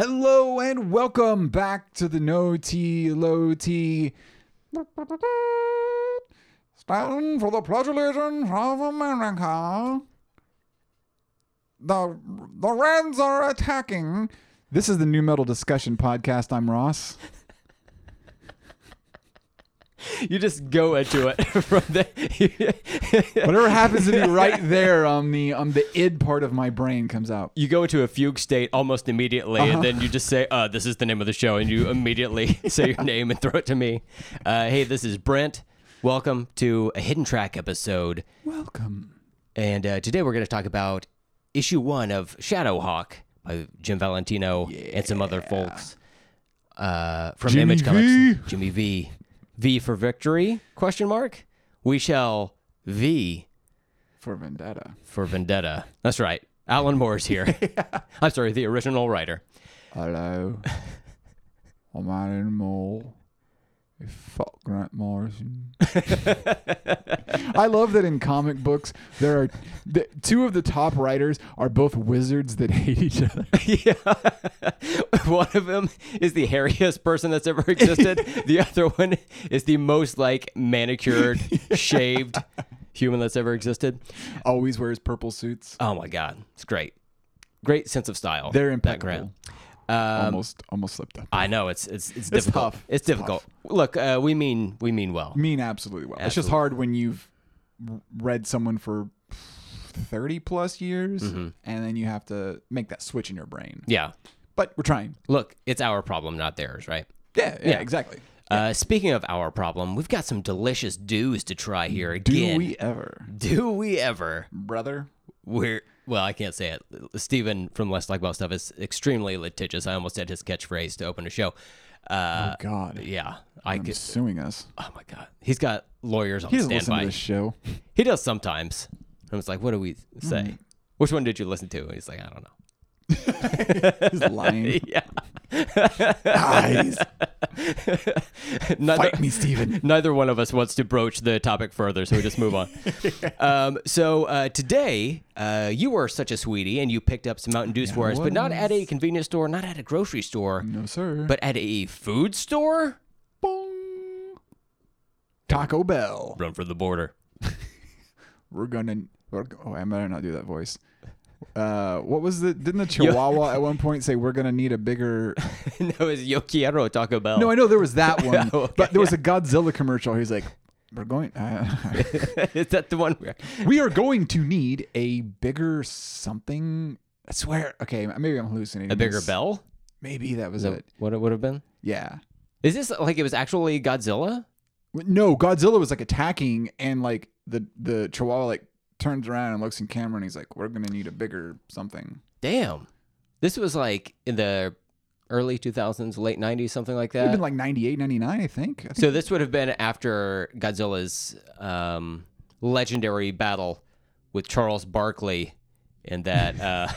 Hello and welcome back to the No Tea Low Tea. Stand for the Pledge of Allegiance of America. The the Reds are attacking. This is the New Metal Discussion Podcast. I'm Ross. You just go into it from the. Whatever happens to be right there on the on the id part of my brain comes out. you go into a fugue state almost immediately, and then you just say, uh, "This is the name of the show," and you immediately say your name and throw it to me. Uh, hey, this is Brent. Welcome to a hidden track episode, Welcome. and uh, today we're going to talk about issue one of Shadowhawk by Jim Valentino and some other folks uh, from Jimmy Image V. Comics. Jimmy V. V for victory? Question mark. We shall V For Vendetta. for Vendetta. That's right. Alan Moore's here. I'm sorry, the original writer. Hello. I'm Alan Moore. Fuck Grant Morrison. I love that in comic books there are the, two of the top writers are both wizards that hate each other. yeah. one of them is the hairiest person that's ever existed. the other one is the most like manicured, shaved human that's ever existed. Always wears purple suits. Oh my god, it's great. Great sense of style. They're impeccable. Um, almost almost slipped up. I know it's it's it's difficult. tough. It's difficult. Look, uh, we mean we mean well. mean absolutely well. It's just hard when you've read someone for 30 plus years Mm-hmm. and then you have to make that switch in your brain. Yeah. But we're trying. Look, it's our problem, not theirs, right? Yeah, yeah, Yeah. exactly. Uh, speaking of our problem, we've got some delicious dews to try here again. Do we ever, Do we ever? brother? We're well, I can't say it. Stephen from Less Like About Stuff is extremely litigious. I almost said his catchphrase to open a show. Uh, oh God, yeah, I I'm could. suing us. Oh my god, he's got lawyers on He doesn't listen to standby. this show. He does sometimes. I was like, "What do we say? Mm. Which one did you listen to?" And he's like, "I don't know." He's lying. Yeah, Guys, neither, fight me, Steven. neither one of us wants to broach the topic further, so we just move on. um, so uh, today, uh, you were such a sweetie, and you picked up some Mountain Dews for us, but not at a convenience store, not at a grocery store, No, sir. but at a food store. Bong. Taco Bell. Run for the border. We're gonna. We're, oh, I better not do that voice. Uh, what was the? Didn't the Chihuahua at one point say we're gonna need a bigger? no, it's Yo Quiero Taco Bell. No, I know there was that one, Oh, okay, but there was a Godzilla commercial. He's like, "We're going. Uh, is that the one? Where, we are going to need a bigger something." I swear. Okay, maybe I'm hallucinating. a bigger this. bell? Maybe that was that it. what it would have been? Yeah. Is this like it was actually Godzilla? No, Godzilla was like attacking, and like the the Chihuahua like turns around and looks in camera, and he's like, "We're gonna need a bigger something." Damn. This was like in the early 2000s, late 90s, something like that. It'd been like 98, 99, I think. I think so this would have been after Godzilla's um, legendary battle with Charles Barkley, and that uh,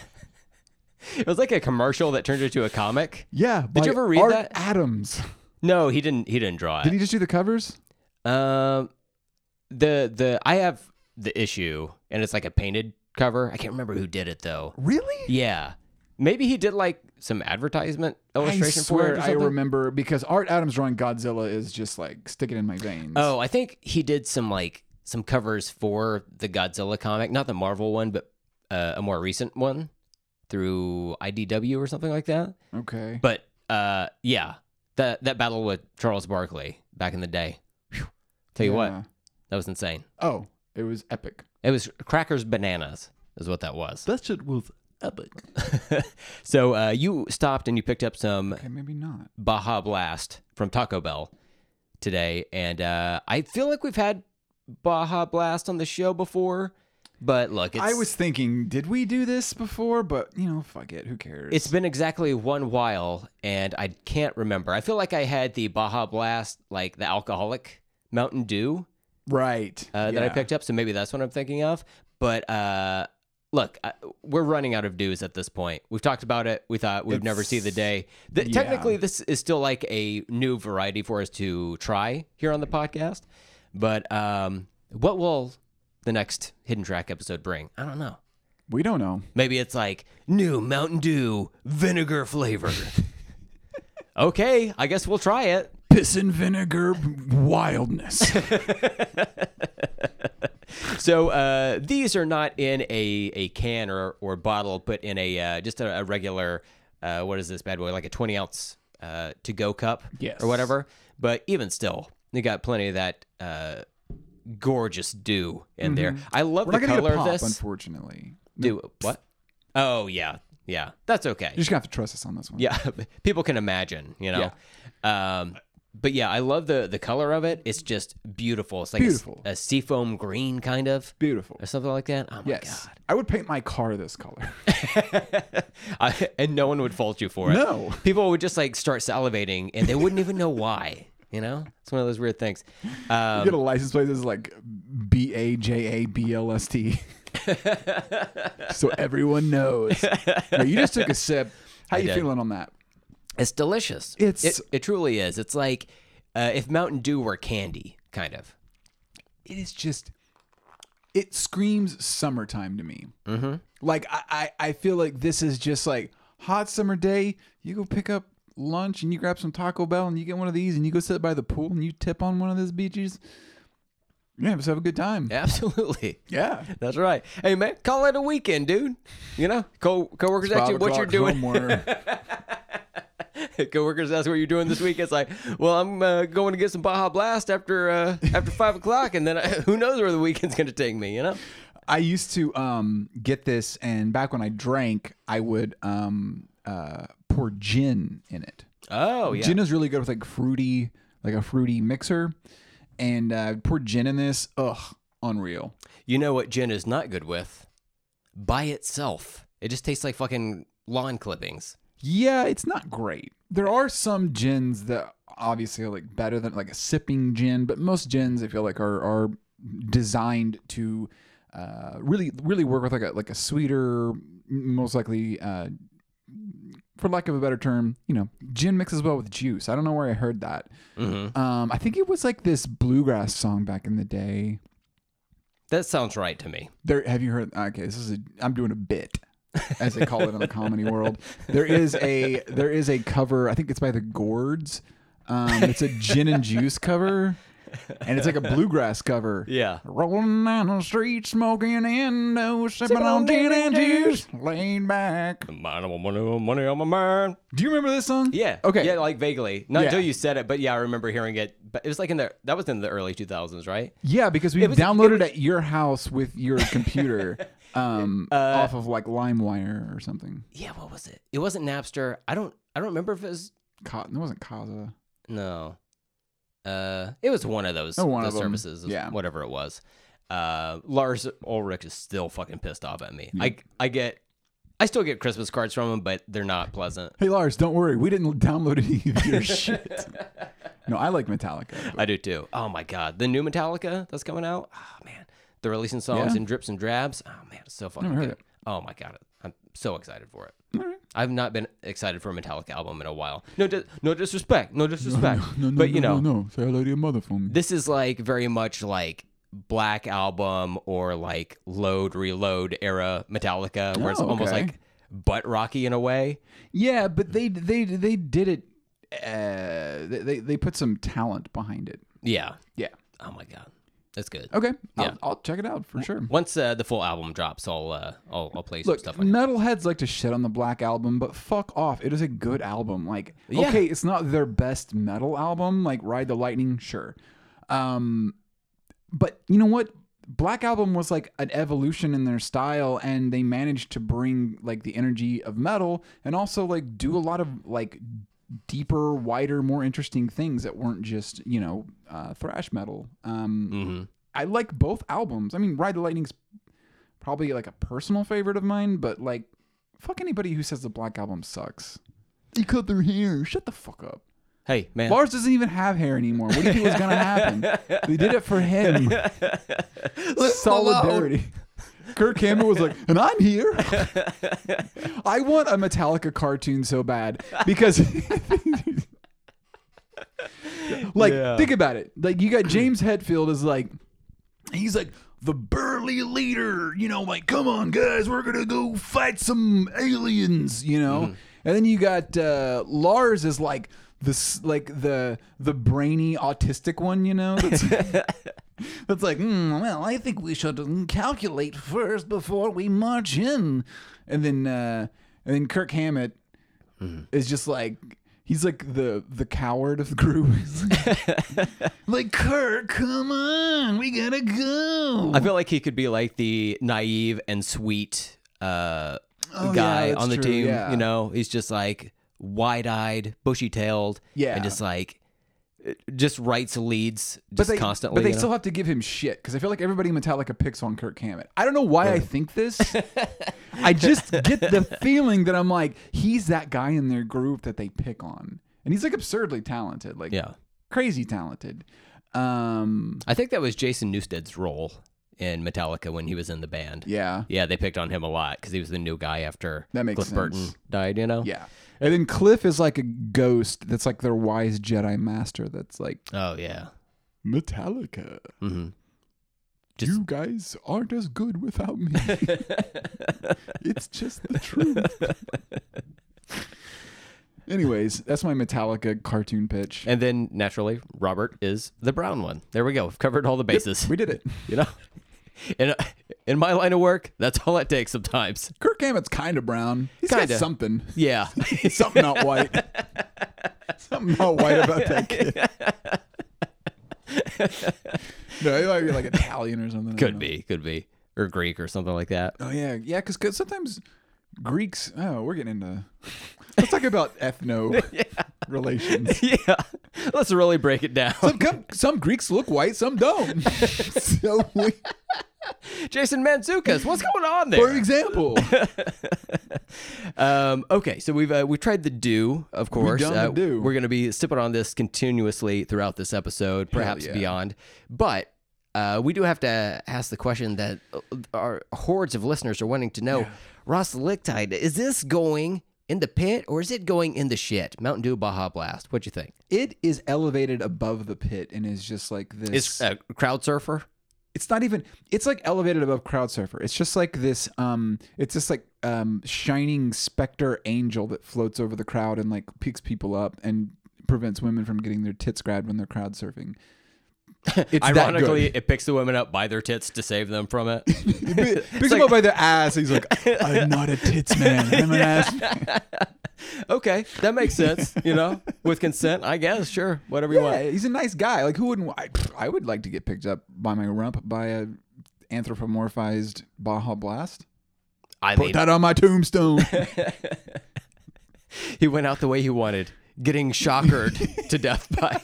it was like a commercial that turned into a comic. yeah. Did you ever read Art that? Adams. No, he didn't. He didn't draw it. Did he just do the covers? Um, the the I have the issue, and it's like a painted cover. I can't remember who did it though. Really? Yeah, maybe he did like some advertisement I illustration for swear it. Or I remember because Art Adams drawing Godzilla is just like sticking in my veins. Oh, I think he did some like some covers for the Godzilla comic, not the Marvel one, but uh, a more recent one through IDW or something like that. okay. But uh, yeah, that that battle with Charles Barkley back in the day. Whew. Tell you what, that was insane. Oh, it was epic. It was crackers bananas, is what that was. That shit was epic. so uh, you stopped and you picked up some Okay, maybe not. Baja Blast from Taco Bell today, and uh, I feel like we've had Baja Blast on the show before, but look, it's, I was thinking, did we do this before? But you know, fuck it. Who cares? It's been exactly one while, and I can't remember. I feel like I had the Baja Blast, like the alcoholic Mountain Dew right uh, that I picked up, so maybe that's what I'm thinking of. But uh, look, I, we're running out of dews at this point. We've talked about it. We thought we'd never see the day. The, yeah. Technically, this is still like a new variety for us to try here on the podcast. But um, what will the next hidden track episode bring? I don't know. We don't know. Maybe it's like new Mountain Dew vinegar flavor. okay, I guess we'll try it. Piss and vinegar wildness. So uh, these are not in a, a can or, or bottle, but in a uh, just a, a regular uh, what is this bad boy like a twenty ounce uh, to go cup Yes. or whatever. But even still, they got plenty of that uh, gorgeous dew in there. I love Mm-hmm. We're the color a of this. unfortunately. Do what? Oh yeah, yeah. That's okay. You're just gonna have to trust us on this one. Yeah, people can imagine, you know. Um, but yeah, I love the the color of it. It's just beautiful. It's like a Beautiful. A, seafoam green kind of Beautiful. or something like that. Oh my Yes. I would paint my car this color. I, and no one would fault you for it. No. people would just like start salivating, and they wouldn't even know why. You know, it's one of those weird things. Um, you get a license plate that's like B A J A B L S T. so everyone knows. No, you just took a sip. How you did. feeling on that? It's delicious. It's- it, it truly is. It's like uh, if Mountain Dew were candy, kind of. It is just it screams summertime to me. Mm-hmm. Like I, I, I feel like this is just like hot summer day. You go pick up lunch and you grab some Taco Bell and you get one of these and you go sit by the pool and you tip on one of those beaches. Yeah, just have a good time. Absolutely. Yeah. That's right. Hey man, call it a weekend, dude. You know, co coworkers ask you what you're doing. coworkers ask what you're doing this week. It's like, well, I'm uh, going to get some Baja Blast after uh, after five o'clock, and then I, who knows where the weekend's going to take me. You know? I used to um, get this, and back when I drank, I would um, uh, pour gin in it. Oh yeah. Gin is really good with like fruity, like a fruity mixer, and uh, pour gin in this. Ugh, unreal. You know what gin is not good with? By itself, it just tastes like fucking lawn clippings. Yeah, it's not great. There are some gins that obviously are like better than like a sipping gin, but most gins I feel like are are designed to uh, really really work with like a like a sweeter, most likely uh, for lack of a better term, you know, gin mixes well with juice. I don't know where I heard that. Mm-hmm. Um, I think it was like this bluegrass song back in the day. That sounds right to me. There, have you heard? Okay, this is a. I'm doing a bit, as they call it in the comedy world. There is a there is a cover. I think it's by the Gourds. Um, it's a gin and juice cover, and it's like a bluegrass cover. Yeah. Rolling down the street, smoking Indo, sipping on gin and juice, laid back. Money, money, money on my mind. Do you remember this song? Yeah. Okay. Yeah, like vaguely. Not Yeah. until you said it, but yeah, I remember hearing it. But it was like in the that was in the early 2000s, right? Yeah, because we It was- downloaded at your house with your computer, um, Uh, off of like LimeWire or something. Yeah. What was it? It wasn't Napster. I don't. I don't remember if it was. Ka- it wasn't Kazaa. No. Uh, it was one of those, Oh, one those of services. Yeah. Whatever it was. Uh, Lars Ulrich is still fucking pissed off at me. I I get. I still get Christmas cards from them, but they're not pleasant. Hey Lars, don't worry, we didn't download any of your shit. No, I like Metallica. I do too. Oh my god, the new Metallica that's coming out. Oh man, they're releasing songs Yeah? in drips and drabs. Oh man, it's so fucking Never heard good. it. Oh my god, I'm so excited for it. I've not been excited for a Metallica album in a while. No, dis- no disrespect, no disrespect. No, no, but no, you know, no, no. Say hello to your mother for me. this is like very much like Black Album or like Load Reload era Metallica, where it's Oh, almost okay. like butt rocky in a way. Yeah, but they they they did it. Uh, they they- put some talent behind it. Yeah. Yeah. Oh my god, that's good. Okay. Yeah. I'll, I'll check it out for sure. Once uh, the full album drops, I'll uh, I'll, I'll play some Look, stuff on it. metalheads like to shit on the Black Album, but fuck off. It is a good album. Like, Yeah. okay, it's not their best metal album. Like Ride the Lightning, sure. Um, but you know what? Black Album was like an evolution in their style, and they managed to bring like the energy of metal, and also like do a lot of like deeper, wider, more interesting things that weren't just you know uh, thrash metal. Um, hmm I like both albums. I mean, Ride the Lightning's probably like a personal favorite of mine, but like, fuck anybody who says the Black Album sucks. They cut their hair. Shut the fuck up. Hey man, Lars doesn't even have hair anymore. What do you think was gonna happen? they did it for him. Solidarity. Kirk Campbell was like, and I'm here. I want a Metallica cartoon so bad because, like, Yeah. think about it. Like, you got James Hetfield is like, he's like the burly leader. You know, like, come on, guys, we're gonna go fight some aliens. You know, Mm-hmm. and then you got uh, Lars is like this, like the the brainy autistic one. You know, that's, that's like, "Hmm, well, I think we should calculate first before we march in. And then, uh, and then Kirk Hammett Mm-hmm. is just like. He's like the the coward of the group. He's like, Kirk, come on, we gotta go. I feel like he could be like the naive and sweet uh, Oh, guy that's on the true, team. yeah. You know, he's just like wide-eyed, bushy-tailed, Yeah. and just like just writes leads just but they, constantly. But they you know? still have to give him shit because I feel like everybody in Metallica picks on Kirk Hammett. I don't know why I think this. I just get the feeling that I'm like he's that guy in their group that they pick on, and he's like absurdly talented, like yeah. crazy talented. Um, I think that was Jason Newsted's role in Metallica when he was in the band. yeah, Yeah, they picked on him a lot because he was the new guy after That makes Cliff sense. Burton died. You know. yeah. And then Cliff is like a ghost that's like their wise Jedi master. That's like Oh yeah. Metallica. hmm Just you guys aren't as good without me. it's just the truth. Anyways, that's my Metallica cartoon pitch. and then naturally Robert is the brown one. There we go. We've covered all the bases. We did it. you know. In in my line of work, that's all it takes sometimes. Kirk Hammett's kind of brown. He's Kinda. got something. Yeah. Something not white. something not white about that kid. no, he might be like Italian or something. Could be, could be, or Greek or something like that. Oh yeah, yeah. Because sometimes Greeks. Oh, we're getting into. Let's talk about ethno relations. yeah. Let's really break it down. Some, com- some Greeks look white, some don't. so, we, Jason Mantzoukas, what's going on there? for example, Um, okay, so we've uh, we've tried the do, of course. done the Uh, do. We're going to be sipping on this continuously throughout this episode, perhaps yeah. beyond. But uh, we do have to ask the question that uh, our hordes of listeners are wanting to know: Ross Lickteig, is this going in the pit or is it going in the shit? Mountain Dew Baja Blast. What'd you think? it is elevated above the pit and is just like this. Is uh, crowd surfer? it's not even. It's like elevated above crowd surfer. It's just like this. Um, it's just like um, shining specter angel that floats over the crowd and like picks people up and prevents women from getting their tits grabbed when they're crowd surfing. It's Ironically, it picks the women up by their tits to save them from it. picks them up by their ass. He's like, I'm not a tits man. I'm an ass. man." okay, that makes sense. You know, with consent, I guess. Sure, whatever you Yeah, want. he's a nice guy. Like who wouldn't? I, I would like to get picked up by my rump by a anthropomorphized Baja Blast. I Put mean, that on my tombstone. he went out the way he wanted, getting shockered to death by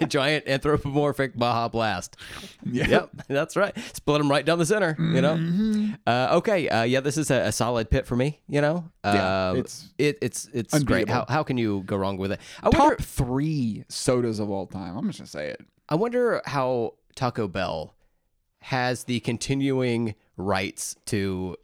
a giant anthropomorphic Baja Blast. yeah. Yep, that's right. Split him right down the center. You know. Mm-hmm. Uh, okay. Uh, yeah, this is a, a solid pit for me. You know. Yeah, Um, it's it, it's it's great. How how can you go wrong with it? I wonder. Top three sodas of all time. I'm just gonna say it. I wonder how Taco Bell has the continuing rights to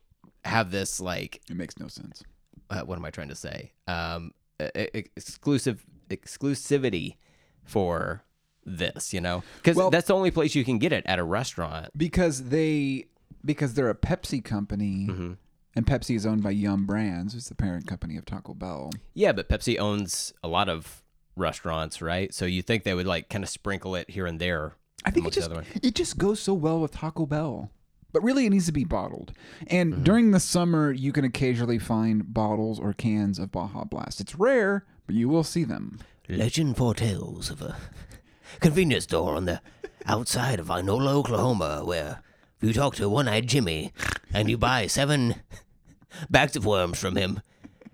have this like It makes no sense. uh, what am I trying to say? Um, exclusive exclusivity for this, you know, because Well- that's the only place you can get it at a restaurant. Because they because they're a Pepsi company Mm-hmm. and Pepsi is owned by Yum Brands, who's the parent company of Taco Bell. Yeah, but Pepsi owns a lot of restaurants, right? So you think they would like kind of sprinkle it here and there. I think it just it just goes so well with Taco Bell. But really it needs to be bottled. And Mm-hmm. during the summer you can occasionally find bottles or cans of Baja Blast. It's rare, but you will see them. Legend foretells of a convenience store on the outside of Inola, Oklahoma, where if you talk to one eyed Jimmy and you buy seven bags of worms from him,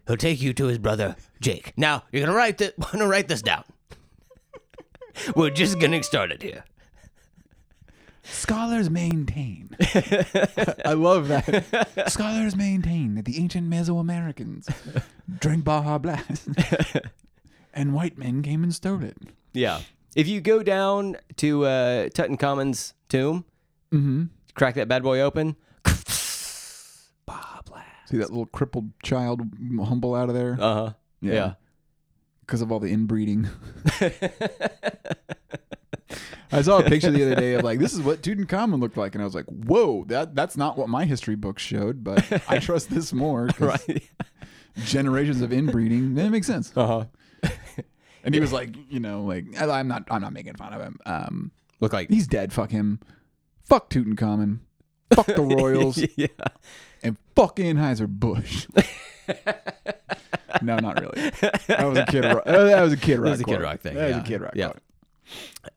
he'll take you to his brother Jake. Now you're gonna write this gonna write this down. We're just getting started here. Scholars maintain. I love that. Scholars maintain that the ancient Mesoamericans drank Baja Blast, and white men came and stole it. Yeah. If you go down to uh, Tutankhamun's tomb, Mm-hmm. crack that bad boy open. See that little crippled child humble out of there Uh huh. Yeah. because of all the inbreeding. I saw a picture the other day of like this is what Tutankhamun looked like, and I was like, "Whoa, that that's not what my history books showed." But I trust this more. right. Generations of inbreeding. That makes sense. Uh huh. And he was like, you know, like I'm not I'm not making fun of him. Um, Look like he's dead. Fuck him. Fuck Tutankhamun. Fuck the royals. yeah. and fuck Anheuser Busch. no, not really. That was a kid. Rock. uh, That was a kid rock. was a Kid. Rock thing, That was a kid rock. Yeah. quote.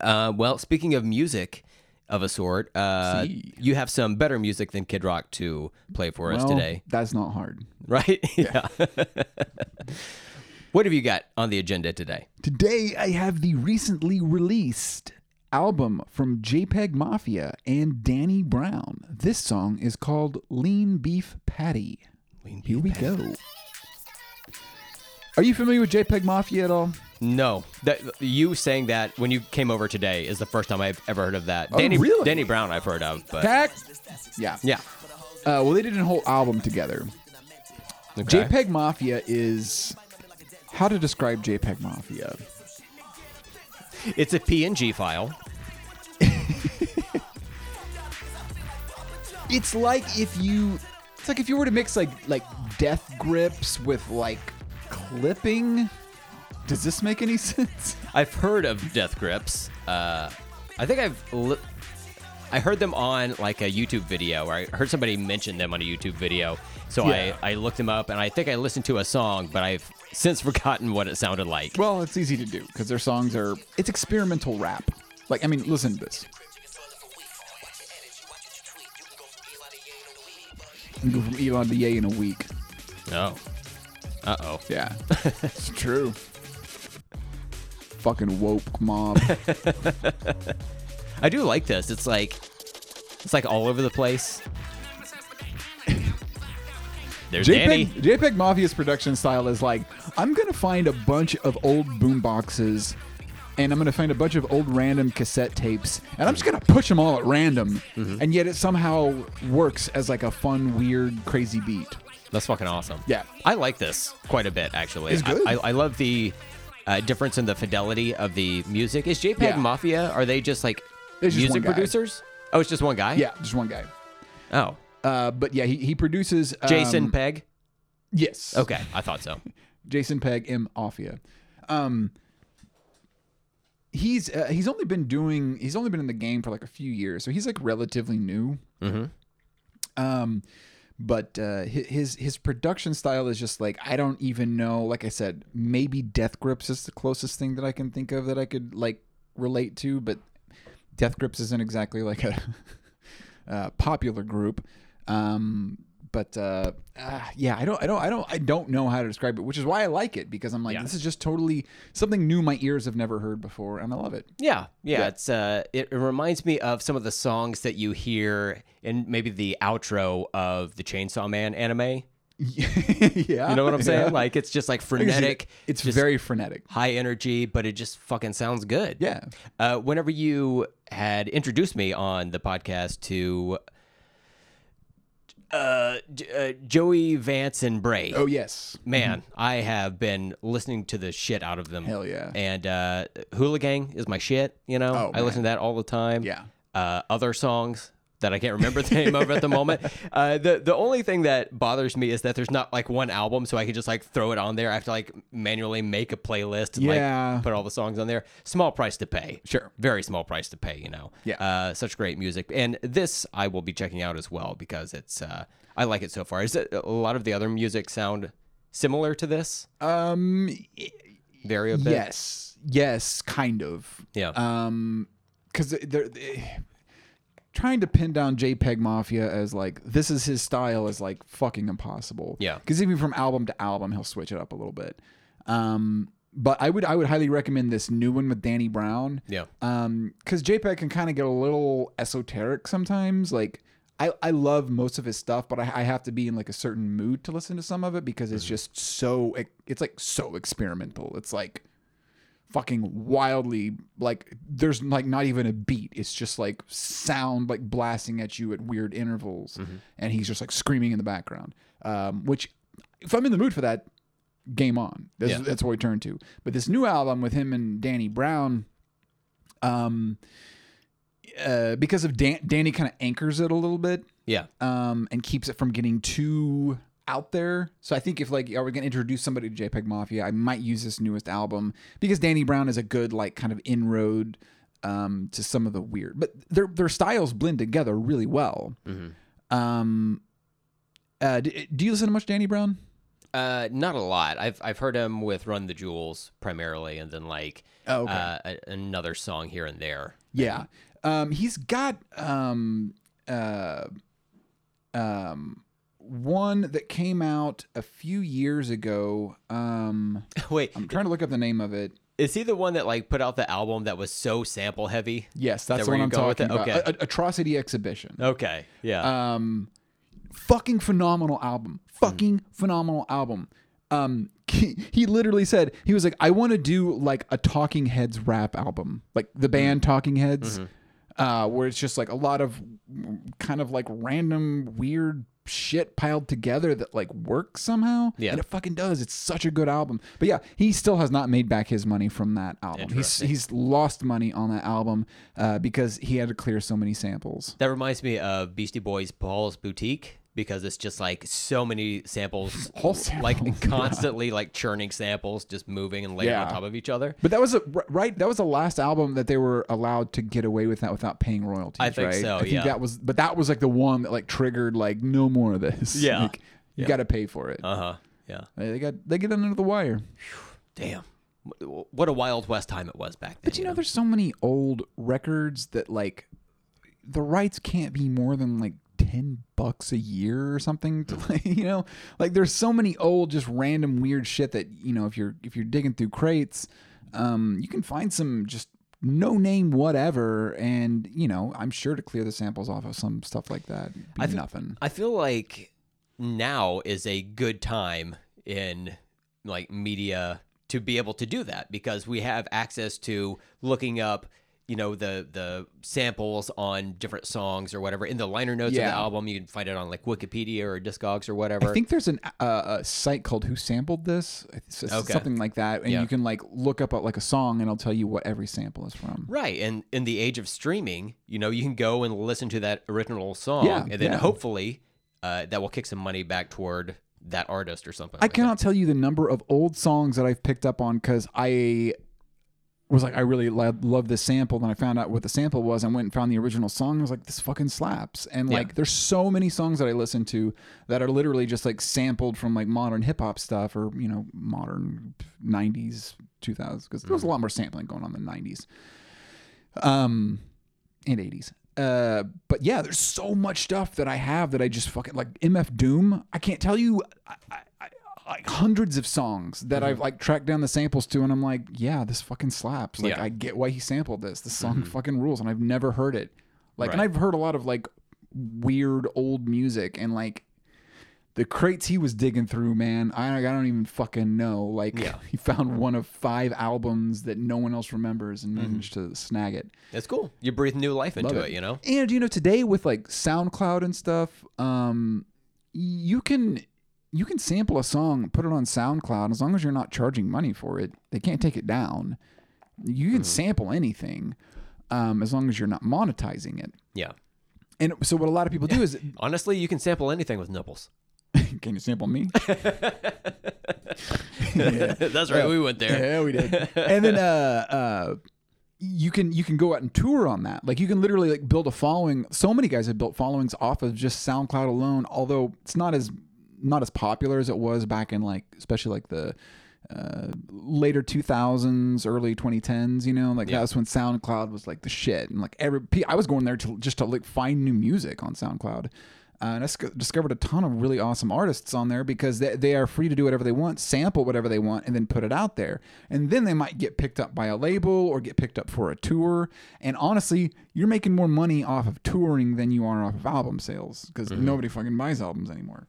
Uh, well, speaking of music of a sort, uh, See. you have some better music than Kid Rock to play for us Well, today, That's not hard. right? Yeah. what have you got on the agenda today? Today I have the recently released album from JPEG Mafia and Danny Brown. This song is called Lean Beef Patty. Here we go. Are you familiar with JPEG Mafia at all? No, that you saying that when you came over today is the first time I've ever heard of that. Danny, Oh, really? Danny Brown, I've heard of, but. Yeah. yeah. Uh, well, they did a whole album together. Okay. JPEG Mafia is how to describe JPEG Mafia. It's a PNG file. It's like if you, it's like if you were to mix like like Death Grips with like clipping. Does this make any sense? I've heard of Death Grips. Uh, I think I've. Li- I heard them on like a YouTube video, or I heard somebody mention them on a YouTube video. So Yeah. I, I looked them up, and I think I listened to a song, but I've since forgotten what it sounded like. Well, it's easy to do because their songs are it's experimental rap. Like I mean, listen to this. You go from Elon to Ye in a week. No. Uh oh. Yeah, it's true. Fucking woke mob. I do like this. It's like it's like all over the place. There's Danny. JPEG, JPEG Mafia's production style is like I'm gonna find a bunch of old boom boxes, and I'm gonna find a bunch of old random cassette tapes, and I'm just gonna push them all at random, Mm-hmm. and yet it somehow works as like a fun, weird, crazy beat. That's fucking awesome. Yeah. I like this quite a bit actually. It's good. I, I, I love the uh, difference in the fidelity of the music. Is JPEG Yeah. Mafia? Are they just like It's music producers? Oh, it's just one guy. Yeah, just one guy. Oh, Uh, but yeah, he, he produces um, Jason Peg. Yes. Okay, I thought so. Jason Peg M Mafia. Um, he's uh, he's only been doing he's only been in the game for like a few years, so he's like relatively new. Mm-hmm. Um, but uh, his his production style is just like I don't even know. Like I said, maybe Death Grips is the closest thing that I can think of that I could like relate to, but Death Grips isn't exactly like a uh, popular group. Um, but uh, uh, yeah, I don't, I don't, I don't, I don't know how to describe it, which is why I like it because I'm like, Yeah. this is just totally something new my ears have never heard before, and I love it. Yeah, yeah, Yeah. It's uh, it, it reminds me of some of the songs that you hear in maybe the outro of the Chainsaw Man anime. yeah, You know what I'm saying? yeah. Like it's just like I can see frenetic. it. It's very frenetic. high energy, but it just fucking sounds good. Yeah. Uh, whenever you had introduced me on the podcast to uh, uh, Joey Valence and Brae, Oh yes. man, I have been listening to the shit out of them. Hell yeah. And uh, Hooligang is my shit. You know, Oh, I listen to that all the time. Yeah. Uh, other songs that I can't remember the name of at the moment. Uh, the the only thing that bothers me is that there's not like one album, so I can just like throw it on there. I have to like manually make a playlist and Yeah. like put all the songs on there. Small price to pay. Sure. Very small price to pay. You know. Yeah. Uh, such great music, and this I will be checking out as well because it's uh, I like it so far. Is it a lot of the other music sound similar to this? Um. Vary a bit. Yes. Yes. Kind of. Yeah. Um. Because they're. they- Trying to pin down JPEG Mafia as like this is his style is like fucking impossible. Yeah. Because even from album to album, he'll switch it up a little bit. Um, but I would I would highly recommend this new one with Danny Brown. Yeah. Um, because JPEG can kind of get a little esoteric sometimes. Like I, I love most of his stuff, but I, I have to be in like a certain mood to listen to some of it because it's just so it's like so experimental. It's like fucking wildly like there's like not even a beat. It's just like sound like blasting at you at weird intervals, and he's just like screaming in the background. Um, which if I'm in the mood for that, game on. That's, Yeah. that's what we turn to. But this new album with him and Danny Brown, um, uh, because of Dan- Danny kind of anchors it a little bit Yeah. um, and keeps it from getting too out there. So I think if like are we gonna introduce somebody to JPEG Mafia, I might use this newest album because Danny Brown is a good like kind of inroad um, to some of the weird, but their their styles blend together really well. Um, uh, do, do you listen to much Danny Brown? Uh, not a lot. I've I've heard him with Run the Jewels primarily, and then like Oh, okay. uh, a, another song here and there. Yeah. Um, he's got um, uh, um, one that came out a few years ago. Um, Wait, I'm trying to look up the name of it. is he the one that like put out the album that was so sample heavy? Yes, that's that the where one you I'm talking about. Okay. A- Atrocity Exhibition. Okay, yeah. Um, fucking phenomenal album. Fucking phenomenal album. Um, he, he literally said he was like, I want to do like a Talking Heads rap album, like the band Talking Heads, uh, where it's just like a lot of kind of like random weird shit piled together that like works somehow. Yeah. and it fucking does. It's such a good album. But yeah, he still has not made back his money from that album. He's he's lost money on that album uh, because he had to clear so many samples. that reminds me of Beastie Boys' Paul's Boutique because it's just like so many samples, Whole like samples, yeah. constantly like churning samples, just moving and layering on top of each other. But that was a right. That was the last album that they were allowed to get away with that without paying royalties. I think right? so, I think yeah. that was, but that was like the one that like triggered like no more of this. Yeah. Like, you got to pay for it. Uh huh. Yeah. they got they get under the wire. Damn. What a wild west time it was back then. But you know, there's so many old records that like the rights can't be more than like ten bucks a year or something. To like, you know, like there's so many old, just random weird shit that you know if you're if you're digging through crates, um, you can find some just no name whatever, and you know I'm sure to clear the samples off of some stuff like that, be I nothing. I feel like now is a good time in like media to be able to do that because we have access to looking up you know the the samples on different songs or whatever in the liner notes of the album you can find it on like wikipedia or discogs or whatever I think there's an uh, a site called Who Sampled This, Okay. something like that, and Yeah. you can like look up uh, like a song, and it'll tell you what every sample is from. right and in the age of streaming you know you can go and listen to that original song Yeah, and then yeah. hopefully uh, that will kick some money back toward that artist or something I like that. cannot tell you the number of old songs that I've picked up on because I was like, I really lo- love this sample. Then I found out what the sample was and went and found the original song. I was like, this fucking slaps. And Yeah. like, there's so many songs that I listen to that are literally just like sampled from like modern hip hop stuff or, you know, modern 90s, 2000s, because there was a lot more sampling going on in the 90s um, and 80s. Uh, but yeah, there's so much stuff that I have that I just fucking like MF Doom. I can't tell you I, I, like hundreds of songs that mm-hmm. I've like tracked down the samples to, and I'm like, yeah, this fucking slaps. Like Yeah. I get why he sampled this. This song mm-hmm. fucking rules, and I've never heard it. Like, and I've heard a lot of like weird old music, and like the crates he was digging through, man, I, I don't even fucking know. Like, Yeah. he found one of five albums that no one else remembers and mm-hmm. managed to snag it. That's cool. You breathe new life into Love it. you know? And you know, today with like SoundCloud and stuff, um, you can you can sample a song, put it on SoundCloud, as long as you're not charging money for it. They can't take it down. You can sample anything, um, as long as you're not monetizing it. Yeah. And so what a lot of people do is, Honestly, you can sample anything with nipples. can you sample me? Yeah. That's right. We went there. Yeah, we did. and then uh uh you can you can go out and tour on that. Like you can literally like build a following. So many guys have built followings off of just SoundCloud alone, although it's not as not as popular as it was back in like especially like the uh, later 2000s, early 2010s, you know, like Yeah. that's when SoundCloud was like the shit. And like every, I was going there to just to like find new music on SoundCloud. Uh, and I sc- discovered a ton of really awesome artists on there because they, they are free to do whatever they want, sample whatever they want, and then put it out there. And then they might get picked up by a label or get picked up for a tour. And honestly, you're making more money off of touring than you are off of album sales because nobody fucking buys albums anymore.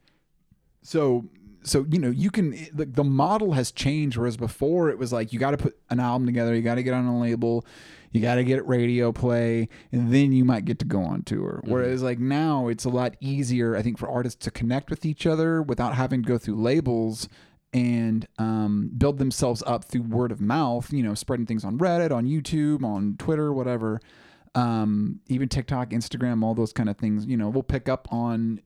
So so you know you can the, the model has changed whereas before it was like you got to put an album together you got to get on a label you got to get radio play and then you might get to go on tour whereas like now it's a lot easier i think for artists to connect with each other without having to go through labels and um, build themselves up through word of mouth you know spreading things on reddit on youtube on twitter whatever um, even TikTok, Instagram, all those kind of things. You know, we'll pick up on.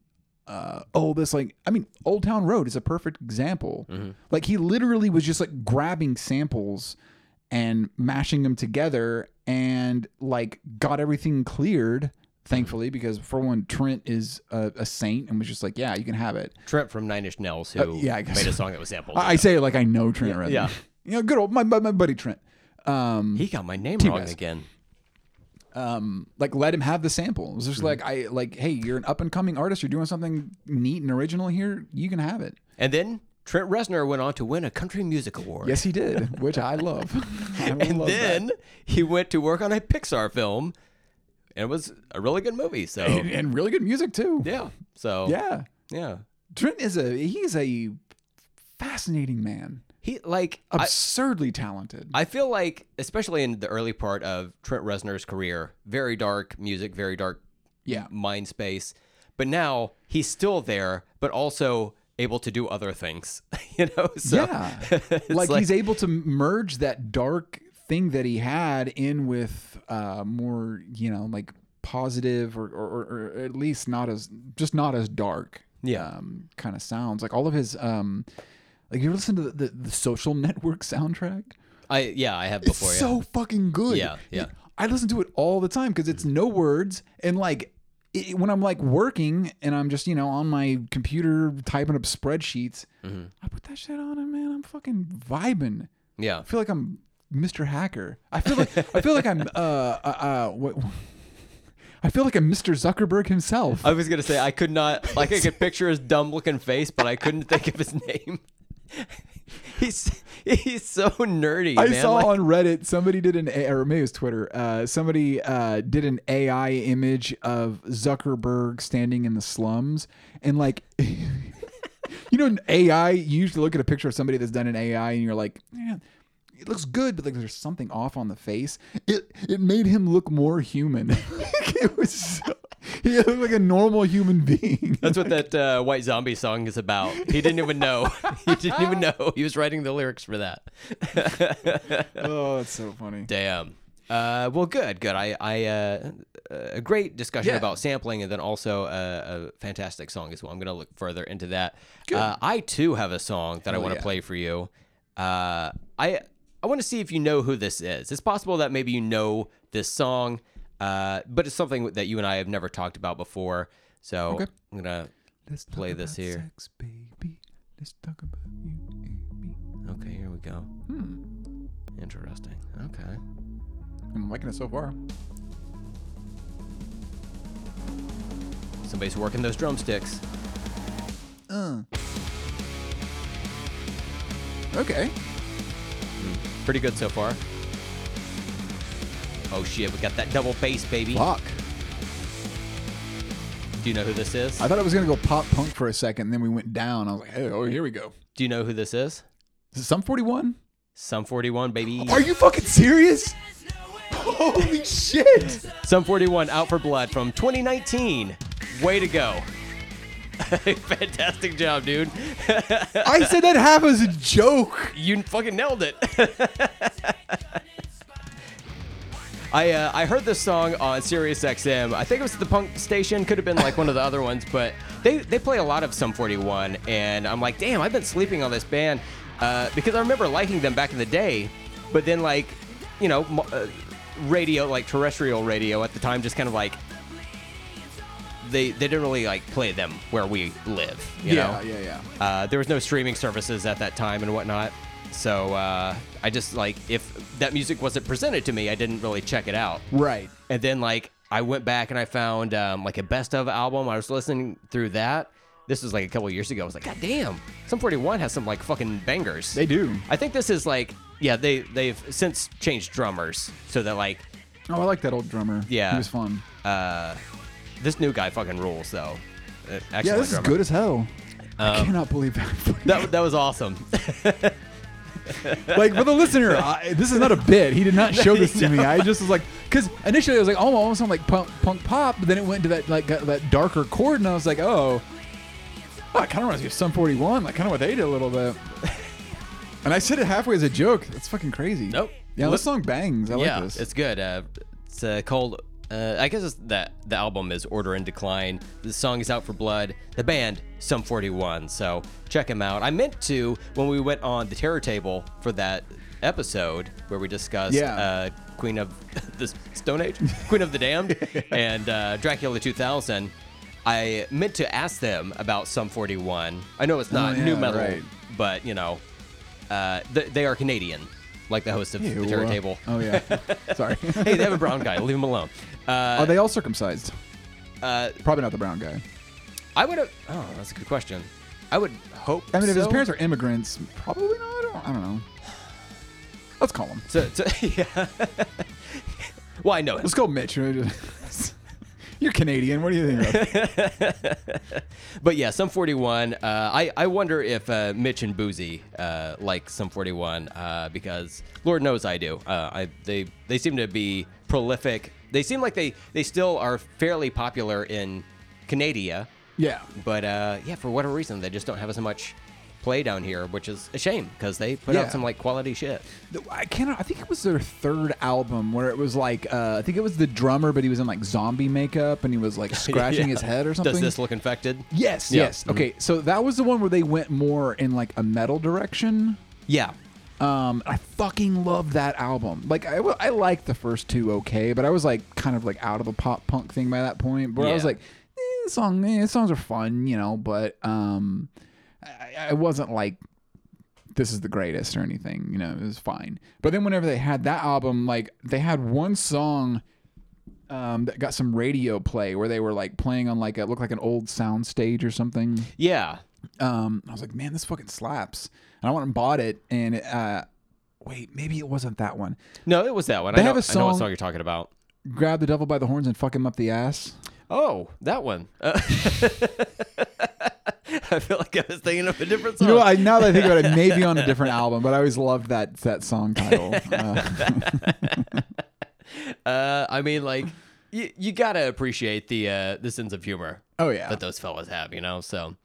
Uh, oh, this like I mean, Old Town Road is a perfect example. Like he literally was just like grabbing samples and mashing them together and like got everything cleared. Thankfully, because for one, Trent is a, a saint and was just like, "Yeah, you can have it." Trent from Nine Inch Nails, who Uh, yeah, I guess. made a song that was sampled. I, I say it like I know Trent Reznor. yeah. you know, good old my my, my buddy Trent. Um, he got my name wrong again. Um, like let him have the sample. It was Mm-hmm. just like I like, hey, you're an up and coming artist. You're doing something neat and original here. You can have it. And then Trent Reznor went on to win a Country Music Award. Yes, he did, which I love. I and love then that. he went to work on a Pixar film, and it was a really good movie. So and, and really good music too. yeah, so Yeah, yeah. Trent is a he's a fascinating man, He like I, absurdly talented. I feel like, especially in the early part of Trent Reznor's career, very dark music, very dark yeah, mind space. But now he's still there, but also able to do other things. you know, so yeah. it's like, he's able to merge that dark thing that he had in with uh, more, you know, like positive or, or, or at least not as just not as dark. Yeah. um, kind of sounds like all of his. Um, like you ever listen to the, the, the Social Network soundtrack? I yeah, I have It's before. yeah. so fucking good. Yeah, yeah. I listen to it all the time because it's no words and like it, when I'm like working and I'm just you know on my computer typing up spreadsheets, Mm-hmm. I put that shit on and man, I'm fucking vibing. yeah. I feel like I'm Mr. Hacker. I feel like I feel like I'm uh uh, uh what. I feel like I'm Mr. Zuckerberg himself. I was gonna say I could not like I could picture his dumb looking face, but I couldn't think of his name. he's he's so nerdy. I man. saw Like, on Reddit somebody did an or maybe it was Twitter. Uh, somebody uh, did an AI image of Zuckerberg standing in the slums, and like, you know, AI, you usually look at a picture of somebody that's done an AI, and you're like, man, it looks good, but like there's something off on the face. It it made him look more human. it was so, he looked like a normal human being. That's what that uh, White Zombie song is about. He didn't even know. he didn't even know. He was writing the lyrics for that. oh, that's so funny. Damn. Uh, well, good, good. I, I, uh, a great discussion Yeah. about sampling, and then also a, a fantastic song as well. I'm going to look further into that. Uh, I too have a song that I want to yeah. play for you. Uh, I, I want to see if you know who this is. It's possible that maybe you know this song, uh, but it's something that you and I have never talked about before. So Okay. I'm gonna Let's talk Play this about here. sex, baby. Let's talk about you and me. Okay, here we go. Hmm. Interesting. Okay. I'm liking it so far. Somebody's working those drumsticks. Uh. Okay. Pretty good so far. Oh shit, we got that double bass, baby. Fuck. Do you know who this is? I thought I was gonna go pop punk for a second, and then we went down. I was like, hey, oh, here we go. Do you know who this is? Is it Sum 41? Sum 41, baby. Are you fucking serious? Holy shit! Sum 41 Out for Blood from 2019. Way to go. Fantastic job, dude. I said that half as a joke. you fucking nailed it. I uh, I heard this song on Sirius XM. I think it was the punk station. Could have been like one of the other ones, but they they play a lot of Sum 41, and I'm like, damn, I've been sleeping on this band uh, because I remember liking them back in the day, but then like, you know, uh, radio like terrestrial radio at the time just kind of like. They, they didn't really like play them where we live, you know. yeah, yeah. Uh, there was no streaming services at that time and whatnot. So uh, I just like if that music wasn't presented to me, I didn't really check it out. Right. And then like I went back and I found um, like a best of album. I was listening through that. This was like a couple years ago. I was like, God damn, Sum 41 has some like fucking bangers. They do. I think this is like yeah they they've since changed drummers so that like Oh, I like that old drummer. Yeah. He was fun. uh, this new guy fucking rules though. Uh, excellent Yeah, this is drummer. good as hell. I cannot believe that. That, that was awesome. like for the listener, I, this is not a bit. He did not show this to me. I just was like, because initially I was like, oh, almost sound like punk, punk pop, but then it went to that like that darker chord, and I was like, oh, oh it kind of reminds me of Sum 41, like kind of what they did a little bit. and I said it halfway as a joke. That's fucking crazy. Nope. Yeah, Look- this song bangs. I yeah, like this. it's good. Uh, it's uh, called uh, I guess it's that the album is Order and Decline. The song is Out for Blood. The band Sum 41. So check them out. I meant to when we went on the Terror Table for that episode where we discussed Yeah. uh, Queen of the Stone Age, Queen of the Damned, and uh, Dracula 2000. I meant to ask them about Sum 41. I know it's not Oh, yeah, new metal, right. but you know, uh, th- they are Canadian, like the host of the Ew. Terror Table. Oh yeah. Sorry. hey, they have a brown guy. Leave him alone. Uh, Are they all circumcised? uh, Probably not the brown guy. I would have. Oh, that's a good question. I would hope. I mean, if his so. parents are immigrants, probably not. I don't, I don't know. Let's call him. So, so yeah. well, I know him. Let's go, Mitch. You're Canadian. What do you think? Of? But yeah, Sum 41. Uh, I I wonder if uh, Mitch and Boozy uh, like Sum 41 uh, because Lord knows I do. Uh, I they they seem to be prolific. They seem like they they still are fairly popular in Canada, Yeah. but uh, yeah, for whatever reason they just don't have as much play down here, which is a shame because they put Yeah. out some like quality shit. I cannot. I think it was their third album where it was like uh, I think it was the drummer, but he was in like zombie makeup and he was like scratching Yeah. his head or something. Does this look infected? Yes, Yeah. yes. Okay, so that was the one where they went more in like a metal direction. Yeah. Um, I fucking love that album. Like I, I liked the first two okay, but I was like kind of like out of the pop punk thing by that point. But I was like, eh, the song, eh, the songs are fun, you know. But um, I, I wasn't like this is the greatest or anything. You know, it was fine. But then whenever they had that album, like they had one song um, that got some radio play where they were like playing on like it looked like an old sound stage or something. Yeah. Um, I was like, man, this fucking slaps. And I went and bought it. And uh, wait, maybe it wasn't that one. No, it was that one. They I know, have a I know what song- song you're talking about. Grab the devil by the horns and fuck him up the ass. Oh, that one. Uh, I feel like I was thinking of a different You song. know, I, now that I think about it, maybe on a different album, but I always loved that that song title. Uh, uh, I mean, like, you, you gotta appreciate the uh, the sense of humor oh yeah, that those fellas have, you know. So,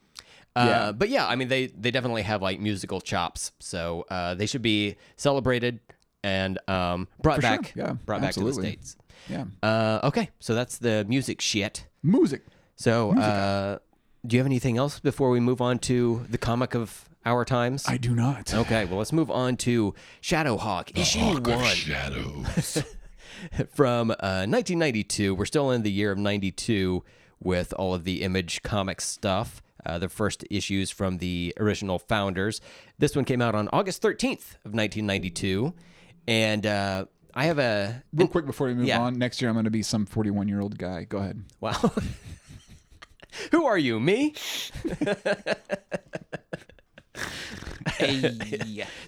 uh, Yeah. but yeah, I mean, they they definitely have like musical chops, so uh, they should be celebrated and um, brought For sure. back, Yeah, brought back to the states. yeah. Uh, okay, so that's the music shit. Music. So, uh, do you have anything else before we move on to the comic of our times? I do not. Okay, well, let's move on to Shadowhawk, issue one Shadows. from uh, 1992. We're still in the year of 92 with all of the Image comic stuff. Uh, the first issues from the original founders. This one came out on August 13th of 1992, and uh, I have a Real quick before we move Yeah. on, next year I'm going to be some 41 year old guy. Go ahead. wow. Who are you? Me?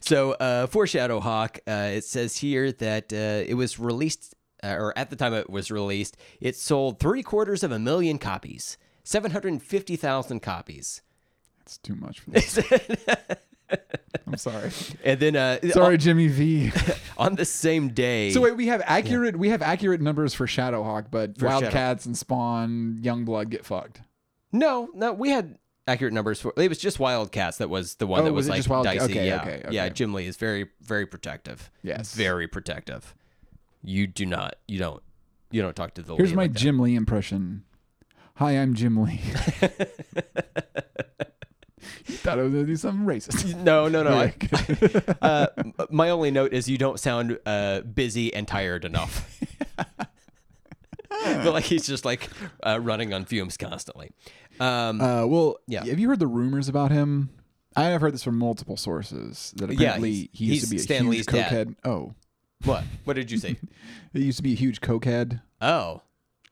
So uh, for Shadowhawk, uh, it says here that uh, it was released, uh, or at the time it was released, it sold three quarters of a million copies, seven hundred and fifty thousand copies, That's too much for this. I'm sorry. and then uh, Sorry, Jimmy V. on, on the same day. So wait, we have accurate we have accurate numbers for Shadowhawk, but For Shadow- Wildcats and Spawn, Youngblood get fucked. no, no, we had accurate numbers for. It was just Wildcats that was the one Oh, that was was, like dicey. okay, yeah, okay, yeah. Jim Lee is very, very protective. Yes. very protective. You do not. You don't. You don't talk to the. Here's my like. Jim Lee impression. Hi, I'm Jim Lee. you thought I was gonna do something racist. No, no, no. I, uh, my only note is you don't sound uh, busy and tired enough. but like he's just like uh, running on fumes constantly. Um, Uh, well, Yeah. Have you heard the rumors about him? I have heard this from multiple sources that apparently he's- he used to be a Stan huge Lee's dad. cokehead. Oh, what? What did you say? he used to be a huge cokehead. Oh,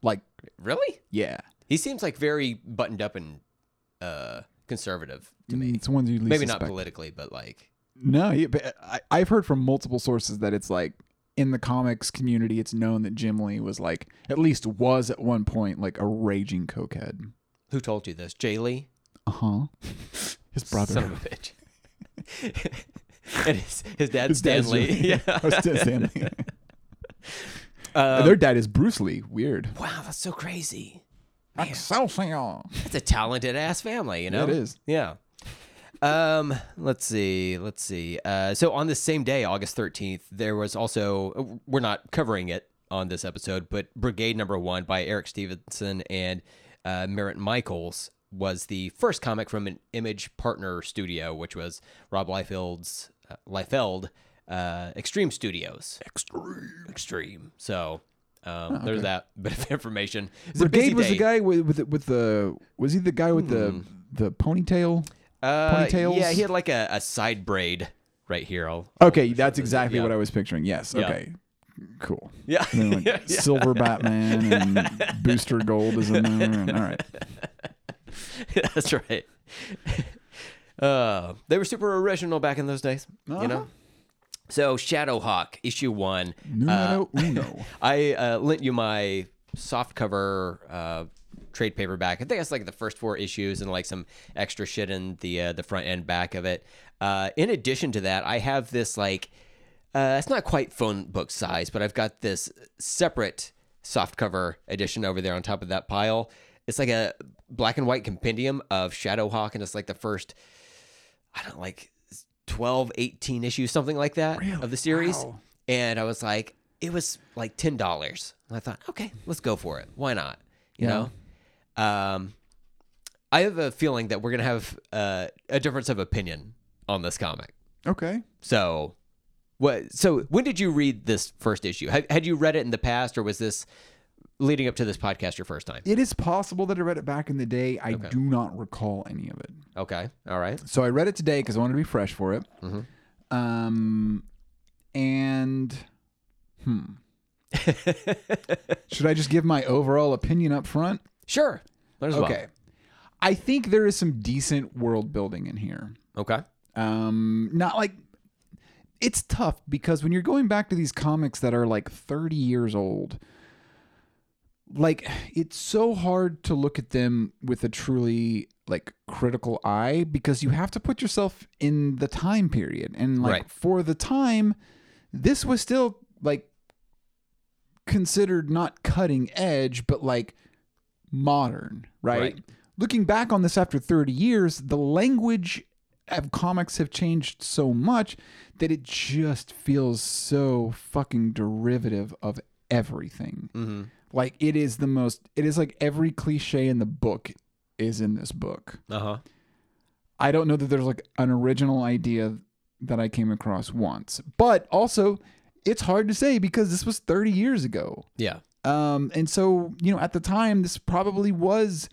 Like, really? yeah, He seems like very buttoned up and uh, conservative to me. it's ones you least Maybe not politically, but like No, he, but I, I've heard from multiple sources that it's like in the comics community, it's known that Jim Lee was like, at least was at one point, like a raging cokehead. who told you this? Jay Lee, Uh huh. His brother. son of a bitch. and his, his dad His Stanley. Yeah. Oh, Stan- Stan Lee. Um, Their dad is Bruce Lee. Weird. wow, that's so crazy. Excelsior. That's a talented ass family, you know. it is. Yeah. Um, let's see. Let's see. Uh, so on the same day, August 13th, there was also, we're not covering it on this episode, but Brigade Number One by Eric Stephenson and uh, Marat Mychaels was the first comic from an Image Partner studio, which was Rob Liefeld's uh, Liefeld uh, Extreme Studios. Extreme. Extreme. So um, okay. there's that bit of information. It's Brigade was the guy with with the, with the was he the guy with the the ponytail? Uh, ponytails? Yeah, he had like a, a side braid right here. I'll, Okay, that's exactly yeah. what I was picturing. Yes. Yeah. Okay. Cool. Yeah. Like, Yeah. Silver Batman and Booster Gold is in there. And, all right. That's right. Uh, they were super original back in those days, Uh-huh. you know. So Shadowhawk issue one. Numero uno. I uh, lent you my soft cover uh, trade paperback. I think it's like the first four issues and like some extra shit in the uh, the front and back of it. Uh, in addition to that, I have this like uh, it's not quite phone book size, but I've got this separate soft cover edition over there on top of that pile. It's like a black and white compendium of Shadowhawk, and it's like the first, I don't like 12, 18 issues, something like that of the series. Wow. And I was like, it was like ten dollars. And I thought, okay, let's go for it. Why not? You Yeah. know. Um, I have a feeling that we're gonna have uh, a difference of opinion on this comic. Okay. So, what? So, when did you read this first issue? Had, had you read it in the past, or was this leading up to this podcast your first time? It is possible that I read it back in the day. I do not recall any of it. Okay, all right. So I read it today because I wanted to be fresh for it. Mm-hmm. Um, and hmm, should I just give my overall opinion up front? Sure. Might as well. Okay. I think there is some decent world building in here. Okay. Um, not like it's tough because when you're going back to these comics that are like 30 years old, like it's so hard to look at them with a truly like critical eye because you have to put yourself in the time period and like Right. for the time this was still like considered not cutting edge but like modern right, Right. looking back on this after 30 years the language of comics have changed so much that it just feels so fucking derivative of everything Mm-hmm. Like it is the most it is like every cliche in the book is in this book Uh huh. i don't know that there's like an original idea that i came across once but also it's hard to say because this was 30 years ago Yeah. um and so you know at the time this probably was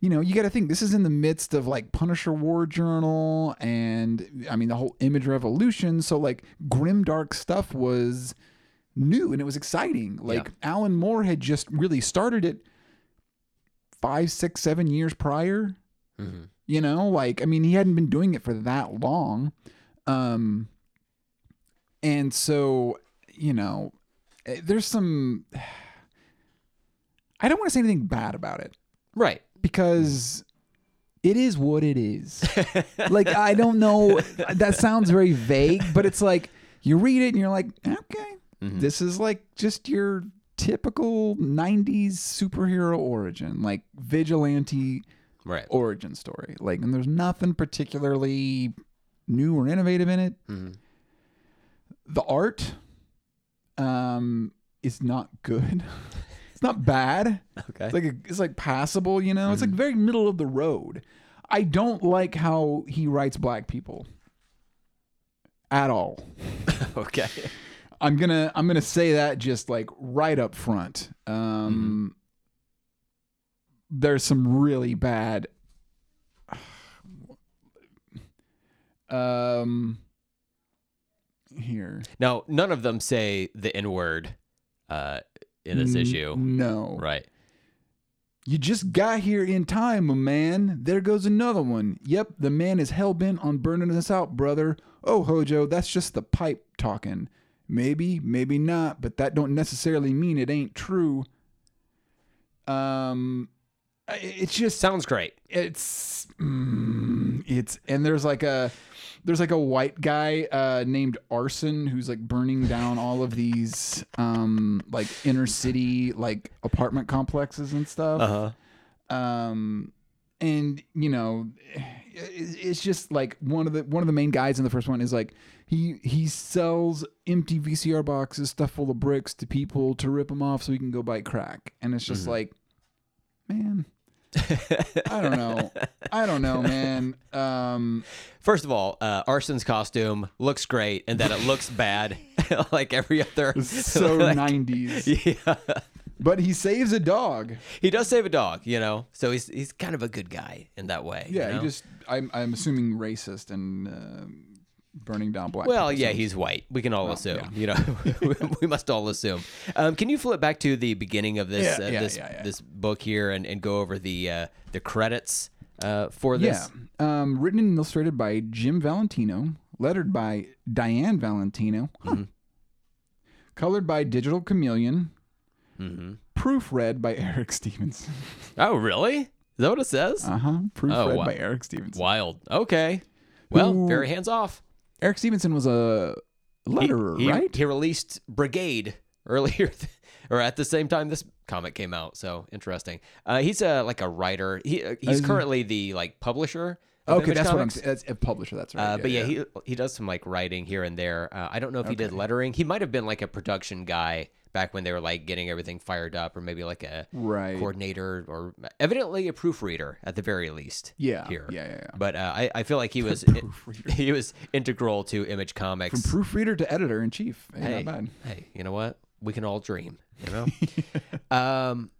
you know you got to think this is in the midst of like punisher war journal and i mean the whole image revolution so like grim dark stuff was new and it was exciting. Like alan moore had just really started it five six seven years prior. Mm-hmm. you know like i mean he hadn't been doing it for that long. Um and so you know eh, there's some i don't want to say anything bad about it. Right. because it is what it is. Like i don't know that sounds very vague but it's like you read it and you're like okay Mhm. this is like just your typical 90s superhero origin like vigilante Right. origin story. Like, and there's nothing particularly new or innovative in it. Mm-hmm. The art, um, is not good. it's not bad. Okay. It's like a, it's like passable. You know, it's like very middle of the road. I don't like how he writes black people at all. okay. I'm gonna I'm gonna say that just like right up front. Um, There's some really bad. Um, here Now, none of them say the N word uh, in this N- issue. No, Right. You just got here in time, my man. There goes another one. Yep, the man is hell bent on burning us out, brother. Oh, Hojo, that's just the pipe talking. Maybe, maybe not, but that don't necessarily mean it ain't true. Um, I- it's just Sounds great. it's mm, it's and there's like a there's like a white guy uh named arson who's like burning down all of these um like inner city like apartment complexes and stuff Uh huh. um and you know it's just like one of the one of the main guys in the first one is like he he sells empty VCR boxes stuff full of bricks to people to rip them off so he can go buy crack, and it's just like, man, I don't know, I don't know, man. Um, First of all, uh, Arson's costume looks great, and that it looks bad, like every other. so like- nineties, Yeah, but he saves a dog. he does save a dog, you know, so he's he's kind of a good guy in that way. you Yeah, know? he just I'm I'm assuming racist and uh, burning down black. Well, yeah, he's white. We can all assume. yeah. You know, we must all assume. Um, can you flip back to the beginning of this Yeah, uh, yeah, this yeah, yeah. this book here and, and go over the uh, the credits uh, for Yeah. this? Um, written and illustrated by Jim Valentino, lettered by Diane Valentino, Mm-hmm. colored by Digital Chameleon, hmm proofread by Eric Stephenson. Oh, really? Is that what it says? Uh huh. Proofread wow. by Eric Stephenson. Wild. Okay. Well, Who- very hands off. Eric Stephenson was a letterer, he, right? He released Brigade earlier, or at the same time this comic came out. So interesting. Uh, he's a like a writer. He uh, he's Is he- currently the like publisher. Of okay, Image that's Comics. what I'm. That's a publisher. That's right. Uh, but yeah, he he does some like writing here and there. Uh, I don't know if he did lettering. He might have been like a production guy back when they were like getting everything fired up, or maybe like a right. coordinator, or evidently a proofreader at the very least. Yeah. here. Yeah. Yeah. yeah. But uh, I I feel like he was he was integral to Image Comics. From proofreader to editor in chief. Hey, hey, hey, you know what? We can all dream. You know. um,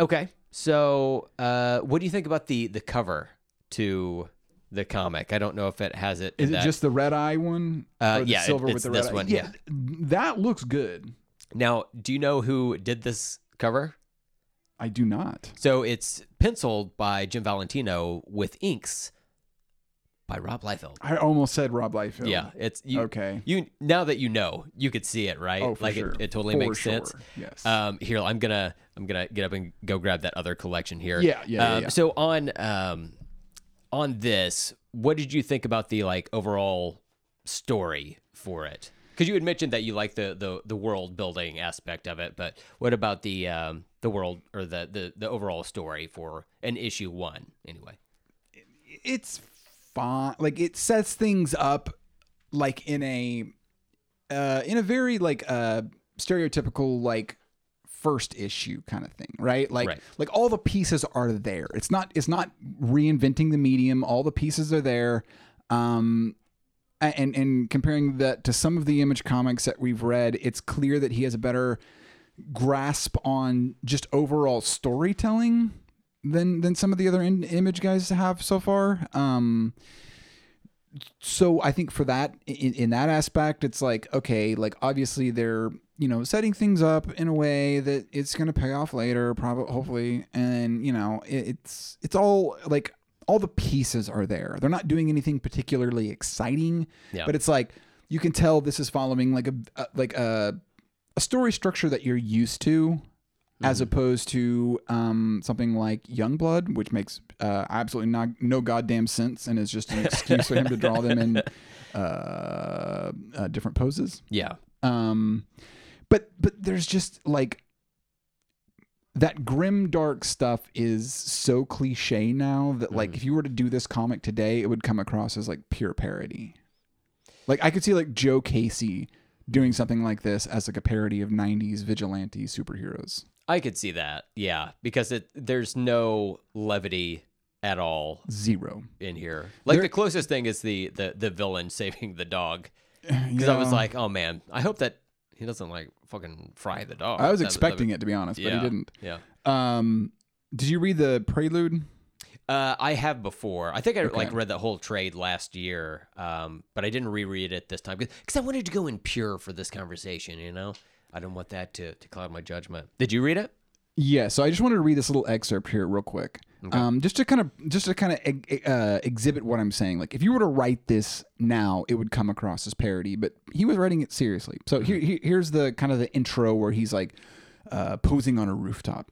okay. So, uh, what do you think about the the cover to the comic? I don't know if it has it. Is it that- just the red eye one? Uh, yeah, it- silver it's with the red one, Eye? Yeah, that looks good. Now? Do you know who did this cover? I do not. So it's penciled by Jim Valentino with inks by Rob Liefeld. I almost said Rob Liefeld. Yeah, it's you. Okay. You now that you know, you could see it, right? Oh, for like sure. it, it totally For makes sure. sense. Yes. Um, here I'm gonna I'm gonna get up and go grab that other collection here. Yeah, yeah, yeah, Um, yeah. So on um, on this, what did you think about the like overall story for it? Because you had mentioned that you like the the the world building aspect of it, but what about the um the world or the the the overall story for an issue one anyway? it's fine. Like it sets things up like in a uh in a very like uh stereotypical like first issue kind of thing, right? Like Right. like all the pieces are there. It's not it's not reinventing the medium. All the pieces are there. Um and and comparing that to some of the image comics that we've read, it's clear that he has a better grasp on just overall storytelling than than some of the other in, image guys have so far. Um, so I think for that in, in that aspect, it's like okay, like obviously they're you know setting things up in a way that it's going to pay off later, probably hopefully, and you know it, it's it's all like all the pieces are there. They're not doing anything particularly exciting, Yeah. but it's like you can tell this is following like a, a like a a story structure that you're used to as opposed to um, something like Youngblood, which makes uh, absolutely not, no goddamn sense and is just an excuse for him to draw them in uh, uh, different poses. Yeah, Um, but but there's just like that grim dark stuff is so cliche now that like mm. if you were to do this comic today, it would come across as like pure parody. Like I could see like Joe Casey doing something like this as like a parody of 90s vigilante superheroes. I could see that. Yeah, because it there's no levity at all Zero. in here. Like There- the closest thing is the the the villain saving the dog. Because I was like, oh man, I hope that he doesn't like fucking fry the dog. I was That- that expecting it to be honest, but yeah, he didn't. Yeah. Um, did you read the prelude? Uh, I have before. I think I like read that whole trade last year, um, but I didn't reread it this time because I wanted to go in pure for this conversation. You know, I don't want that to, to cloud my judgment. Did you read it? Yeah, so I just wanted to read this little excerpt here real quick, um, just to kind of just to kind of uh, exhibit what I'm saying. Like, if you were to write this now, it would come across as parody, but he was writing it seriously. So here, here- here's the kind of the intro where he's like uh, posing on a rooftop.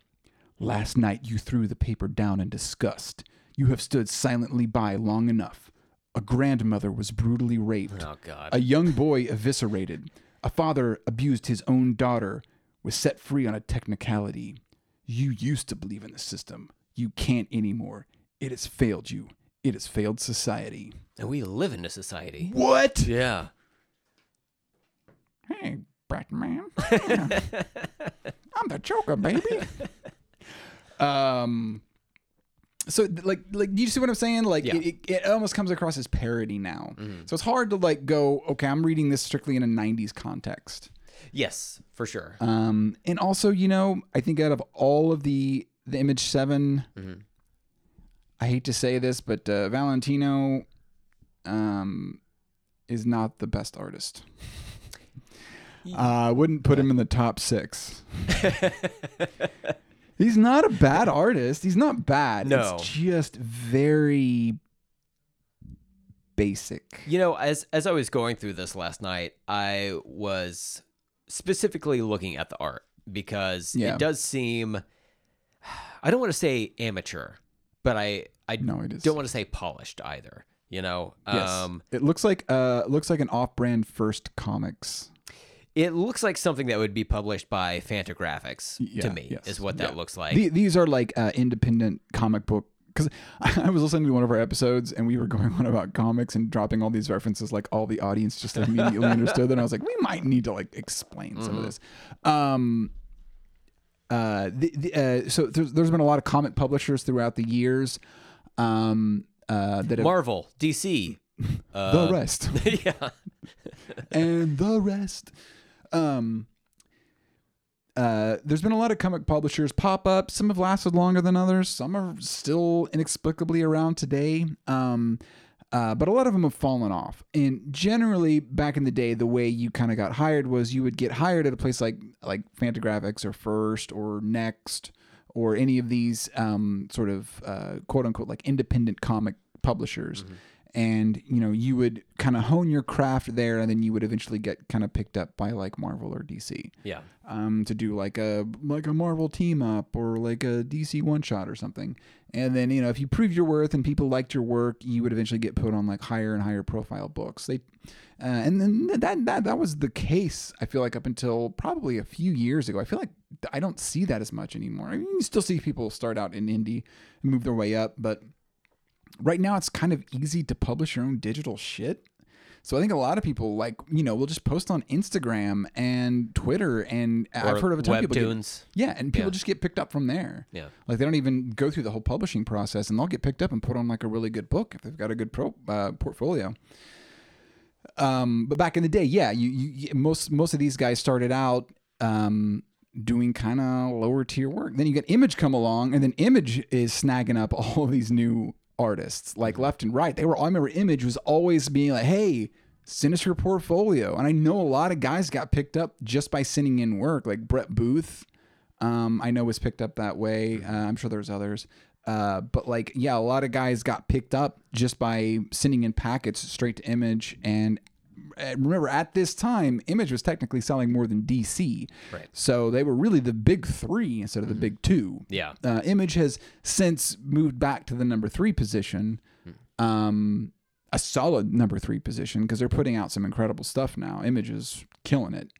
Last night you threw the paper down in disgust. You have stood silently by long enough. A grandmother was brutally raped. Oh God. A young boy eviscerated. A father abused his own daughter, was set free on a technicality. You used to believe in the system. You can't anymore. It has failed you. It has failed society. And we live in a society. What? Yeah. Hey, Batman. I'm the Joker, baby. um. So like like do you see what I'm saying? Like Yeah. it, it, it almost comes across as parody now. So it's hard to like go, okay, I'm reading this strictly in a 90s context. Yes, for sure. Um, and also, you know, I think out of all of the the Image 7 I hate to say this, but uh, Valentino um, is not the best artist. Uh, I wouldn't put him in the top six. He's not a bad artist. He's not bad. No. It's just very basic. You know, as as I was going through this last night, I was specifically looking at the art because Yeah. it does seem I don't want to say amateur, but I I No, it is. don't want to say polished either. You know, Yes. um, it looks like uh looks like an off-brand First Comics. it looks like something that would be published by Fantagraphics Yeah, to me. yes, Is what that yeah. looks like. The- these are like uh, independent comic book because I was listening to one of our episodes and we were going on about comics and dropping all these references like all the audience just immediately understood and I was like we might need to like explain some of this. Um uh the, the uh so there's, there's been a lot of comic publishers throughout the years um uh that have Marvel, DC, uh, the rest. yeah, and the rest. Um, uh, there's been a lot of comic publishers pop up. Some have lasted longer than others. Some are still inexplicably around today. Um, uh, but a lot of them have fallen off. And generally, back in the day, the way you kind of got hired was you would get hired at a place like like Fantagraphics or First or Next or any of these um, sort of uh, quote unquote like independent comic publishers. And you know you would kind of hone your craft there, and then you would eventually get kind of picked up by like Marvel or DC yeah. um, to do like a like a Marvel team up or like a DC one shot or something. And then you know if you prove your worth and people liked your work, you would eventually get put on like higher and higher profile books. They uh, and then that that that was the case. I feel like up until probably a few years ago. I feel like I don't see that as much anymore. I mean, you still see people start out in indie and move their way up, but right now it's kind of easy to publish your own digital shit. So I think a lot of people like you know will just post on Instagram and Twitter, and I've heard of a ton of people. Get, yeah, and people Yeah. just get picked up from there. Yeah. Like they don't even go through the whole publishing process, and they'll get picked up and put on like a really good book if they've got a good pro, uh, portfolio. Um, but back in the day, yeah, you, you, most most of these guys started out um, doing kind of lower tier work. Then you get Image come along, and then Image is snagging up all of these new artists like left and right. They were I remember Image was always being like, "Hey, send us your portfolio." And I know a lot of guys got picked up just by sending in work, like Brett Booth. Um, I know was picked up that way. Uh, I'm sure there's others. Uh, but like, yeah, a lot of guys got picked up just by sending in packets straight to Image. And remember, at this time, Image was technically selling more than DC. Right. So they were really the big three instead of the big two. Yeah. Uh, Image has since moved back to the number three position, um, a solid number three position because they're putting out some incredible stuff now. Image is killing it.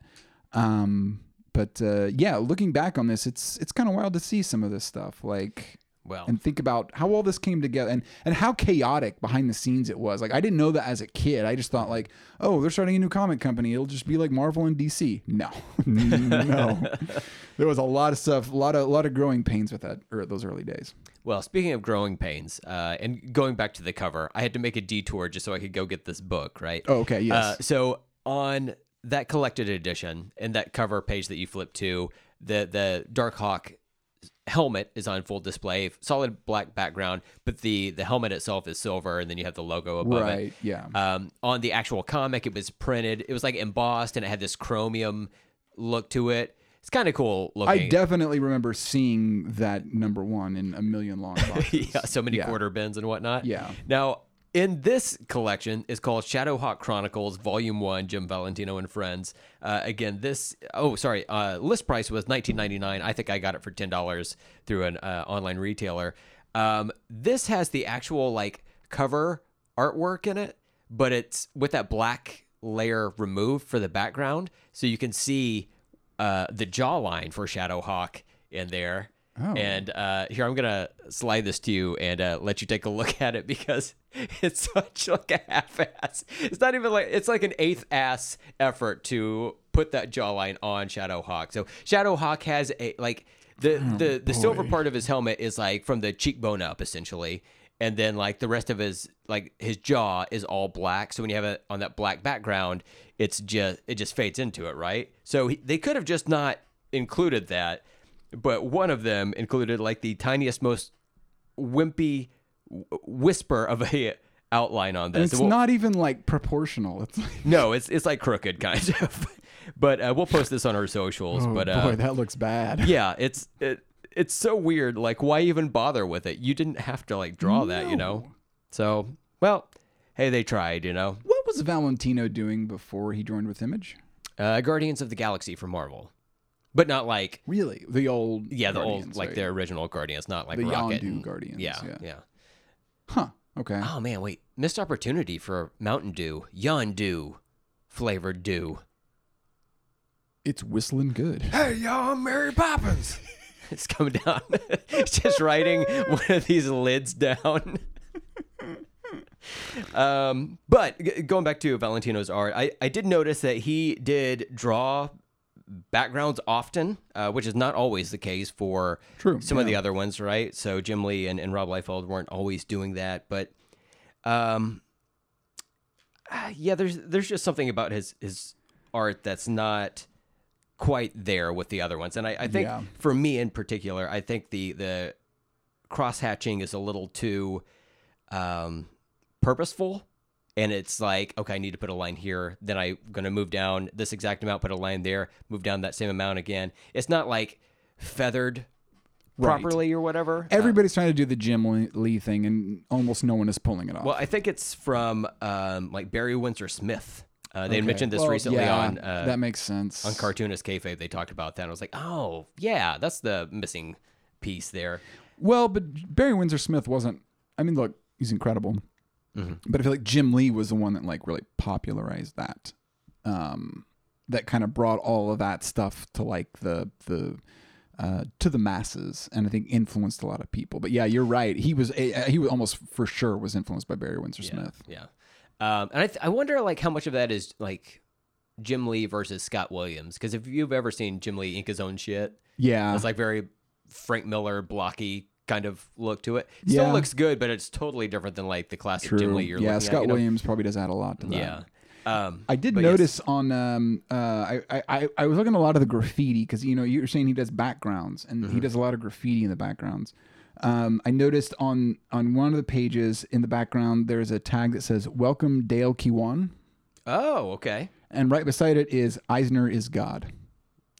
Um, but uh, yeah, looking back on this, it's it's kind of wild to see some of this stuff, like Well, and think about how all this came together and and how chaotic behind the scenes it was. Like I didn't know that as a kid. I just thought like, oh, they're starting a new comic company. It'll just be like Marvel and DC. No, no. there was a lot of stuff, a lot of a lot of growing pains with that or those early days. Well, speaking of growing pains, uh, and going back to the cover, I had to make a detour just so I could go get this book, right? Oh, okay, yes. Uh, so on that collected edition and that cover page that you flip to, the the Darkhawk helmet is on full display, solid black background, but the the helmet itself is silver, and then you have the logo above it. right. Yeah. Um, on the actual comic, it was printed. It was like embossed, and it had this chromium look to it. It's kind of cool I definitely remember seeing that number one in a million long boxes. yeah, so many Yeah. quarter bins and whatnot. Yeah. Now, in this collection is called Shadowhawk Chronicles Volume One, Jim Valentino and Friends. Uh, again, this oh sorry, uh, list price was nineteen ninety nine. I think I got it for ten dollars through an uh, online retailer. Um, this has the actual like cover artwork in it, but it's with that black layer removed for the background, so you can see uh, the jawline for Shadowhawk in there. Oh. And uh, here I'm gonna slide this to you and uh, let you take a look at it because it's such like a half-ass. It's not even like it's like an eighth ass effort to put that jawline on Shadowhawk. So Shadowhawk has a like the the the silver part of his helmet is like from the cheekbone up essentially, and then like the rest of his like his jaw is all black. So when you have it on that black background, it's just it just fades into it, right? So he, they could have just not included that, but one of them included like the tiniest, most wimpy whisper of a outline on this. And it's We'll- not even like proportional. It's like, no, it's it's like crooked kind of. but uh, we'll post this on our socials. oh but boy, uh, that looks bad. yeah, it's it, it's so weird. Like, why even bother with it? You didn't have to like draw that, you know. So, well, hey, they tried, you know. What was Valentino doing before he joined with Image? Uh, Guardians of the Galaxy from Marvel, but not like Really, the old yeah, the Guardians, old like right? the original Guardians, not like The Rocket. Yondu and- Guardians, Yeah, yeah. yeah. Huh. Okay. Oh man, wait, missed opportunity for Mountain Dew, Yondu flavored dew. It's whistling good. Hey, y'all, I'm Mary Poppins. it's coming down. it's just writing one of these lids down. um, but g- going back to Valentino's art, I, I did notice that he did draw backgrounds often, uh, which is not always the case for True, some of the other ones, right? So Jim Lee and, and Rob Liefeld weren't always doing that, but um, ah, yeah, there's there's just something about his his art that's not quite there with the other ones, and I, I think Yeah. for me in particular, I think the the cross hatching is a little too um, purposeful. And it's like, okay, I need to put a line here. Then I'm going to move down this exact amount, put a line there, move down that same amount again. It's not like feathered Right. properly or whatever. Uh, Everybody's trying to do the Jim Lee- Lee thing, and almost no one is pulling it off. well, I think it's from um, like Barry Windsor Smith. Uh, they Okay. mentioned this Well, recently yeah, on uh, that makes sense. on Cartoonist Kayfabe. They talked about that. And I was like, oh yeah, that's the missing piece there. Well, but Barry Windsor Smith wasn't. I mean, look, he's incredible. Mm-hmm. But I feel like Jim Lee was the one that like really popularized that. Um, that kind of brought all of that stuff to like the the uh, to the masses, and I think influenced a lot of people. But yeah, you're right. He was a, he was almost for sure was influenced by Barry Windsor Smith. Yeah. Um, and I, th- I wonder like how much of that is like Jim Lee versus Scott Williams. Because if you've ever seen Jim Lee ink his own shit, Yeah, it's like very Frank Miller blocky kind of look to it. Still Yeah. looks good, but it's totally different than like the classic true. Jim Lee you're yeah, looking Scott at. you know? Williams probably does add a lot to that. Yeah. Um, I did but yes. notice on um uh I, I- I I was looking at a lot of the graffiti because you know you were saying he does backgrounds and Mm-hmm. he does a lot of graffiti in the backgrounds. Um, I noticed on on one of the pages in the background there's a tag that says "Welcome Dale Keown," Oh, okay. and right beside it is "Eisner is God."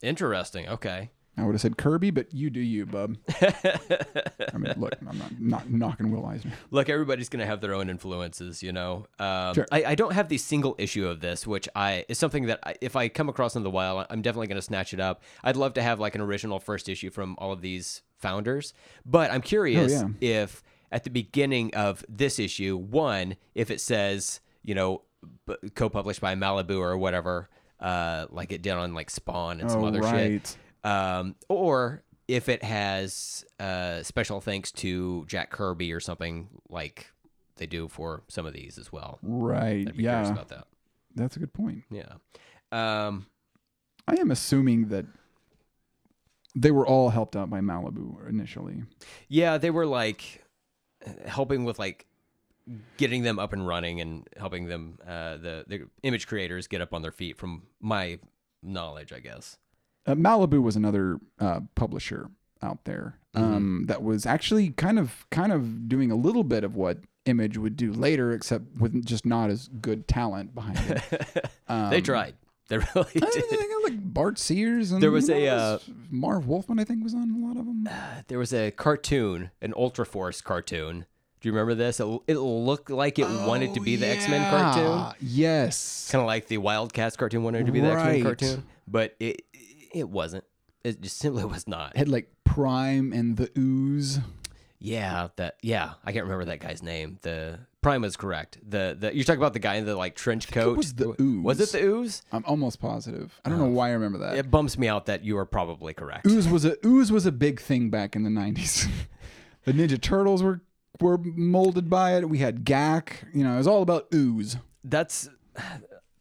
Interesting. Okay. I would have said Kirby, but you do you, bub. I mean, look, I'm not, not knocking Will Eisner. Look, everybody's gonna have their own influences, you know. Um, Sure. I, I don't have the single issue of this, which I is something that I, if I come across in the wild, I'm definitely gonna snatch it up. I'd love to have like an original first issue from all of these founders, but I'm curious Oh, yeah. if at the beginning of this issue, one, if it says you know b- co-published by Malibu or whatever, uh, like it did on like Spawn and some Oh, other shit right. Um, or if it has uh, special thanks to Jack Kirby or something like they do for some of these as well. Right. I'd be curious Yeah, about that. that's a good point. Yeah. Um, I am assuming that they were all helped out by Malibu initially. yeah, they were like helping with like getting them up and running and helping them uh, the the image creators get up on their feet from my knowledge, I guess. Uh, Malibu was another uh, publisher out there Mm-hmm. um, that was actually kind of kind of doing a little bit of what Image would do later, except with just not as good talent behind it. Um, they tried. They really I did. they got, like Bart Sears and There was who a, else? Marv Wolfman. I think was on a lot of them. There was a cartoon, an Ultra Force cartoon. Do you remember this? It, it looked like it wanted to be the X Men cartoon. Oh, Yes. kind of like the Wildcats cartoon wanted to be the X Men cartoon, but it it wasn't. It just simply was not. It Had like Prime and the Ooze. Yeah, that yeah, I can't remember that guy's name. The Prime was correct. The the you're talking about the guy in the like trench coat. was the ooze? Was it the ooze? I'm almost positive. I don't know oh. why I remember that. It bumps me out that you are probably correct. Ooze was a ooze was a big thing back in the '90s. the Ninja Turtles were were molded by it. We had Gak. You know, it was all about ooze. That's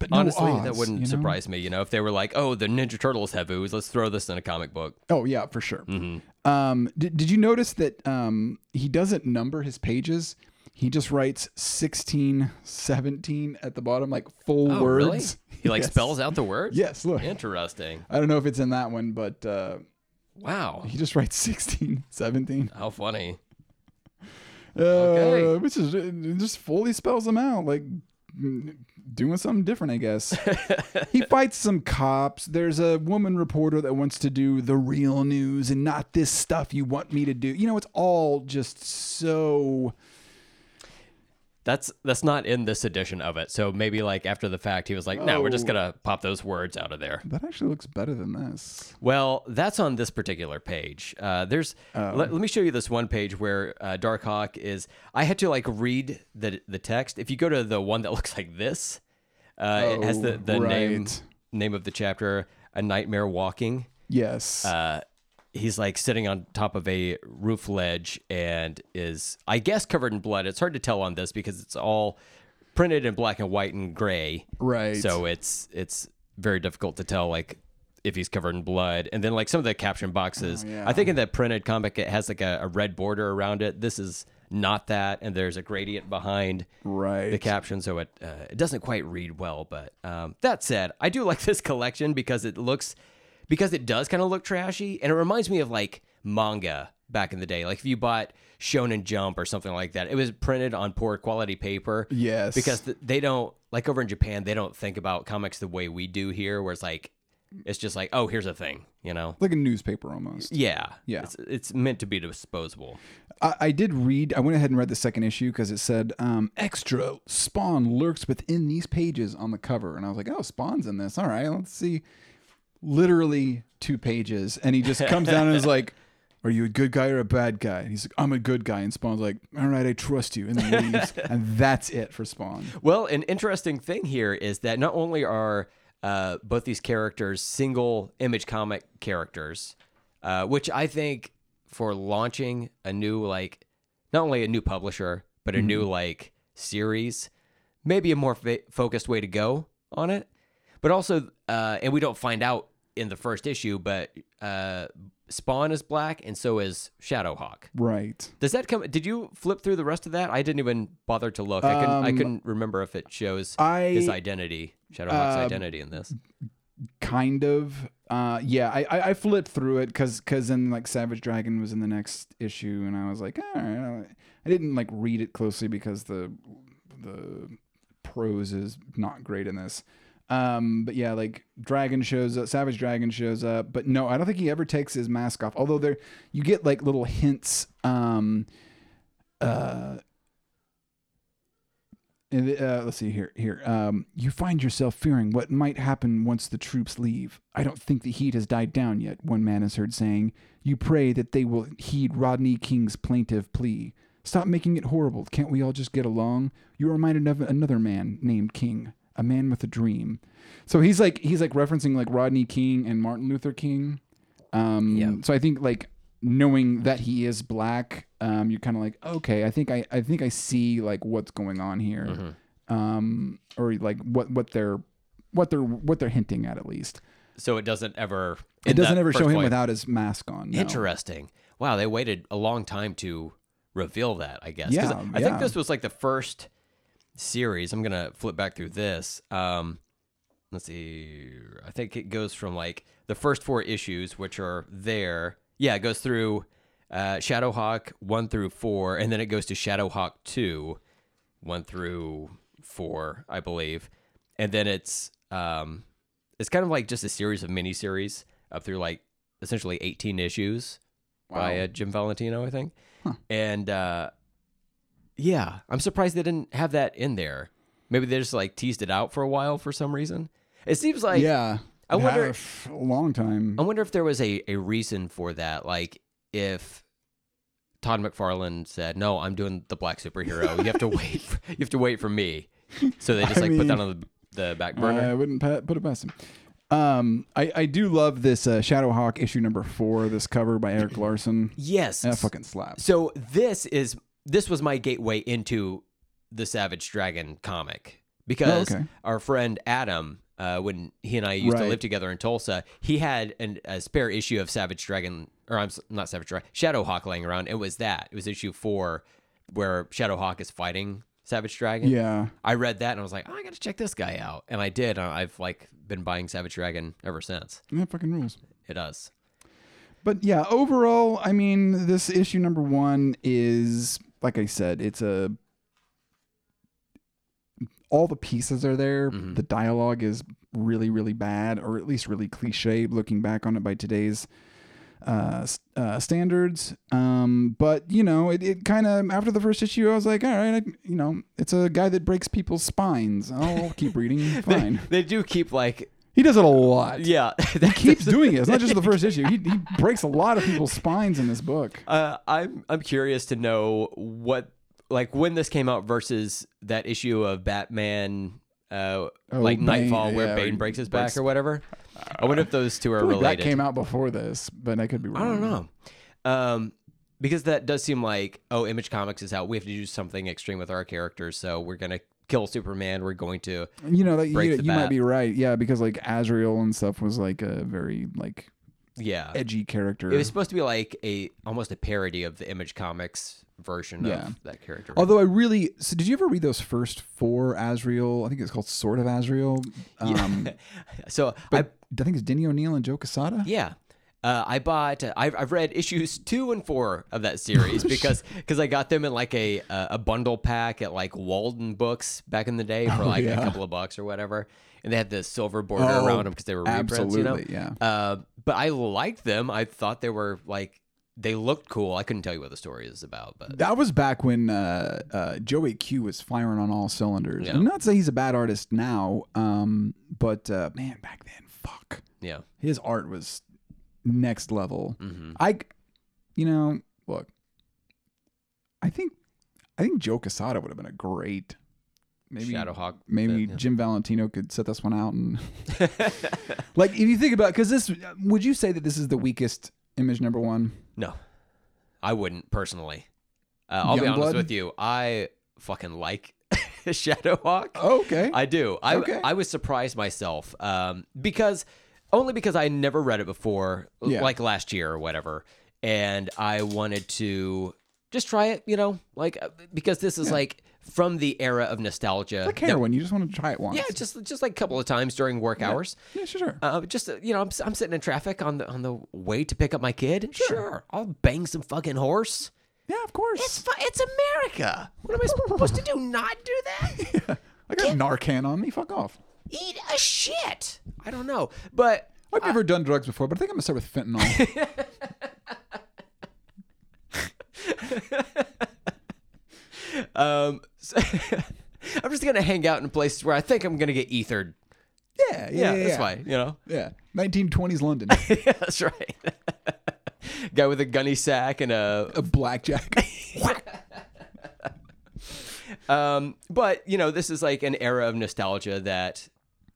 But no honestly that wouldn't you know? surprise me. You know, if they were like, oh, the Ninja Turtles have ooze, let's throw this in a comic book. Oh yeah, for sure. Mm-hmm. Um, did, did you notice that um, he doesn't number his pages? He just writes 16, 17 at the bottom, like full Oh, words. really? He like Yes. spells out the words. Yes, look. Interesting. I don't know if it's in that one, but uh, Wow. he just writes 16, 17. How funny. Uh, Okay. Which is it just fully spells them out, like doing something different, I guess. he fights some cops. There's a woman reporter that wants to do the real news and not this stuff you want me to do. You know, it's all just so. That's that's not in this edition of it. So maybe like after the fact, he was like, "No, we're just Oh. gonna pop those words out of there." That actually looks better than this. Well, that's on this particular page. Uh, there's. Oh. Let, let me show you this one page where uh, Darkhawk is. I had to like read the the text. If you go to the one that looks like this, uh, it has the Oh, the name name of the chapter, "A Nightmare Walking." Yes. uh, he's like sitting on top of a roof ledge and is, I guess, covered in blood. It's hard to tell on this because it's all printed in black and white and gray. right. So it's it's very difficult to tell like if he's covered in blood. And then like some of the caption boxes, Oh, yeah. I think in that printed comic it has like a, a red border around it. This is not that, and there's a gradient behind right. the caption, so it uh, it doesn't quite read well. But um, that said, I do like this collection because it looks because it does kind of look trashy, and it reminds me of like manga back in the day. Like if you bought Shonen Jump or something like that, it was printed on poor quality paper. Yes. because they don't like over in Japan, they don't think about comics the way we do here, where it's like it's just like oh here's a thing, you know. like a newspaper almost. Yeah, Yeah. It's, it's meant to be disposable. I, I did read. I went ahead and read the second issue because it said um, "Extra Spawn lurks within these pages" on the cover, and I was like, "Oh, Spawn's in this. All right, let's see." Literally two pages, and he just comes down and is like, "Are you a good guy or a bad guy?" And he's like, "I'm a good guy," and Spawn's like, "All right, I trust you," and then leaves, and that's it for Spawn. Well, an interesting thing here is that not only are uh, both these characters single image comic characters, uh, which I think for launching a new like not only a new publisher but a new like series, maybe a more fa- focused way to go on it. But also, uh, and we don't find out in the first issue, but uh, Spawn is black and so is Shadowhawk. Right. Does that come? Did you flip through the rest of that? I didn't even bother to look. I couldn't. I Um, couldn't remember if it shows I- his identity, Shadowhawk's um, identity in this. kind of uh yeah i i, I flipped through it because because then like savage dragon was in the next issue and i was like all right i didn't like read it closely because the the prose is not great in this um but yeah like dragon shows up savage dragon shows up but no i don't think he ever takes his mask off although there you get like little hints um uh uh, let's see here. Here, um, you find yourself fearing what might happen once the troops leave. I don't think the heat has died down yet. One man is heard saying. You pray that they will heed Rodney King's plaintive plea. Stop making it horrible. Can't we all just get along? You're reminded of another man named King, a man with a dream. So he's like he's like referencing like Rodney King and Martin Luther King. Um, Yeah. So I think like knowing that he is black, um, you're kind of like, okay, I think I, I think I see like what's going on here, Mm-hmm. um, or like what what they're what they're what they're hinting at at least. So it doesn't ever. It doesn't ever show him volume- without his mask on. no. Interesting. Wow, they waited a long time to reveal that. I guess. Yeah, I yeah. think this was like the first series. I'm gonna flip back through this. Um, let's see. I think it goes from like the first four issues, which are there. Yeah, it goes through uh, Shadowhawk one through four, and then it goes to Shadowhawk two, one through four, I believe, and then it's um, it's kind of like just a series of miniseries up through like essentially 18 issues by uh, Jim Valentino, I think. And uh, yeah, I'm surprised they didn't have that in there. Maybe they just like teased it out for a while for some reason. It seems like yeah, I wonder- for a long time. I wonder if there was a, a reason for that. Like if Todd McFarlane said, "No, I'm doing the black superhero. You have to wait. For, you have to wait for me." So they just I like put that on the, the back burner. I wouldn't put it past him. Um, I, I do love this uh, Shadowhawk issue number four. This cover by Erik Larsen. yes. That fucking slaps. So this is this was my gateway into the Savage Dragon comic because Oh, okay. our friend Adam, uh, when he and I used to live together in Tulsa, he had an, a spare issue of Savage Dragon, or I'm not Savage Dragon, Shadowhawk laying around. It was that. It was issue four, where Shadowhawk is fighting Savage Dragon. Yeah. I read that and I was like, oh, I got to check this guy out, and I did. and I've like been buying Savage Dragon ever since. That fucking rules. It does. But yeah, overall, I mean, this issue number one is like I said, it's a all the pieces are there. Mhm. The dialogue is really, really bad, or at least really cliche. Looking back on it by today's uh, uh, standards, um, but you know, it, it kind of after the first issue, I was like, all right, I, you know, it's a guy that breaks people's spines. I'll keep reading. Fine. They do keep like, He does it a lot. yeah. He keeps doing it. It's not just the first issue. He, he breaks a lot of people's spines in this book. Uh, I'm I'm curious to know what like when this came out versus that issue of Batman, uh, Oh, like Bane, Nightfall, where yeah, Bane where he breaks his breaks- back or whatever. I wonder if those two are I feel like related. that came out before this, but I could be wrong. I don't know, um, because that does seem like oh, Image Comics is out. We have to do something extreme with our characters, so we're gonna kill Superman. We're going to You know that you, you might be right. Yeah, because like Azrael and stuff was like a very like yeah. edgy character. It was supposed to be like a almost a parody of the Image Comics version Yeah. of that character. Although I really so did you ever read those first four Azrael? I think it's called Sword of Azrael. Um, so but I, think it's Denny O'Neil and Joe Quesada. Yeah. Uh, I bought. I've, I've read issues two and four of that series because because I got them in like a a a bundle pack at like Walden Books back in the day for Oh, like yeah. a couple of bucks or whatever, and they had the silver border Oh, around them because they were reprints. you know? yeah. Uh, but I liked them. I thought they were like they looked cool. I couldn't tell you what the story is about, but That was back when uh, uh, Joey Q was firing on all cylinders. Yeah. I'm not saying he's a bad artist now, um, but uh, man, back then, fuck, yeah. his art was next level. hmm I, you know, look, I think, I think Joe Quesada would have been a great, maybe Shadowhawk. maybe yeah. Jim Valentino could set this one out and, like, if you think about, because this, would you say that this is the weakest image number one? No, I wouldn't personally. Uh, I'll be honest with you. I fucking like Shadowhawk. Okay, I do. I Okay. I was surprised myself um, because only because I never read it before, Yeah. like last year or whatever, and I wanted to just try it. You know, like uh, because this is like from the era of nostalgia. like that- heroin. You just want to try it once. yeah, just just like a couple of times during work hours. yeah, sure, sure. Uh, just uh, you know, I'm, I'm sitting in traffic on the on the way to pick up my kid. Sure, I'll bang some fucking horse. yeah, of course. It's it's America. What am I supposed to do? Not do that? yeah. I got Narcan on me. Fuck off. Eat a shit. I don't know, but I've never done drugs before, but I think I'm gonna start with fentanyl. um, so- I'm just gonna hang out in places where I think I'm gonna get ethered. yeah, yeah, Yeah, yeah, that's yeah. fine. You know, Yeah, 1920s London, yeah, that's right. Guy with a gunny sack and a a blackjack. Um, but you know, this is like an era of nostalgia that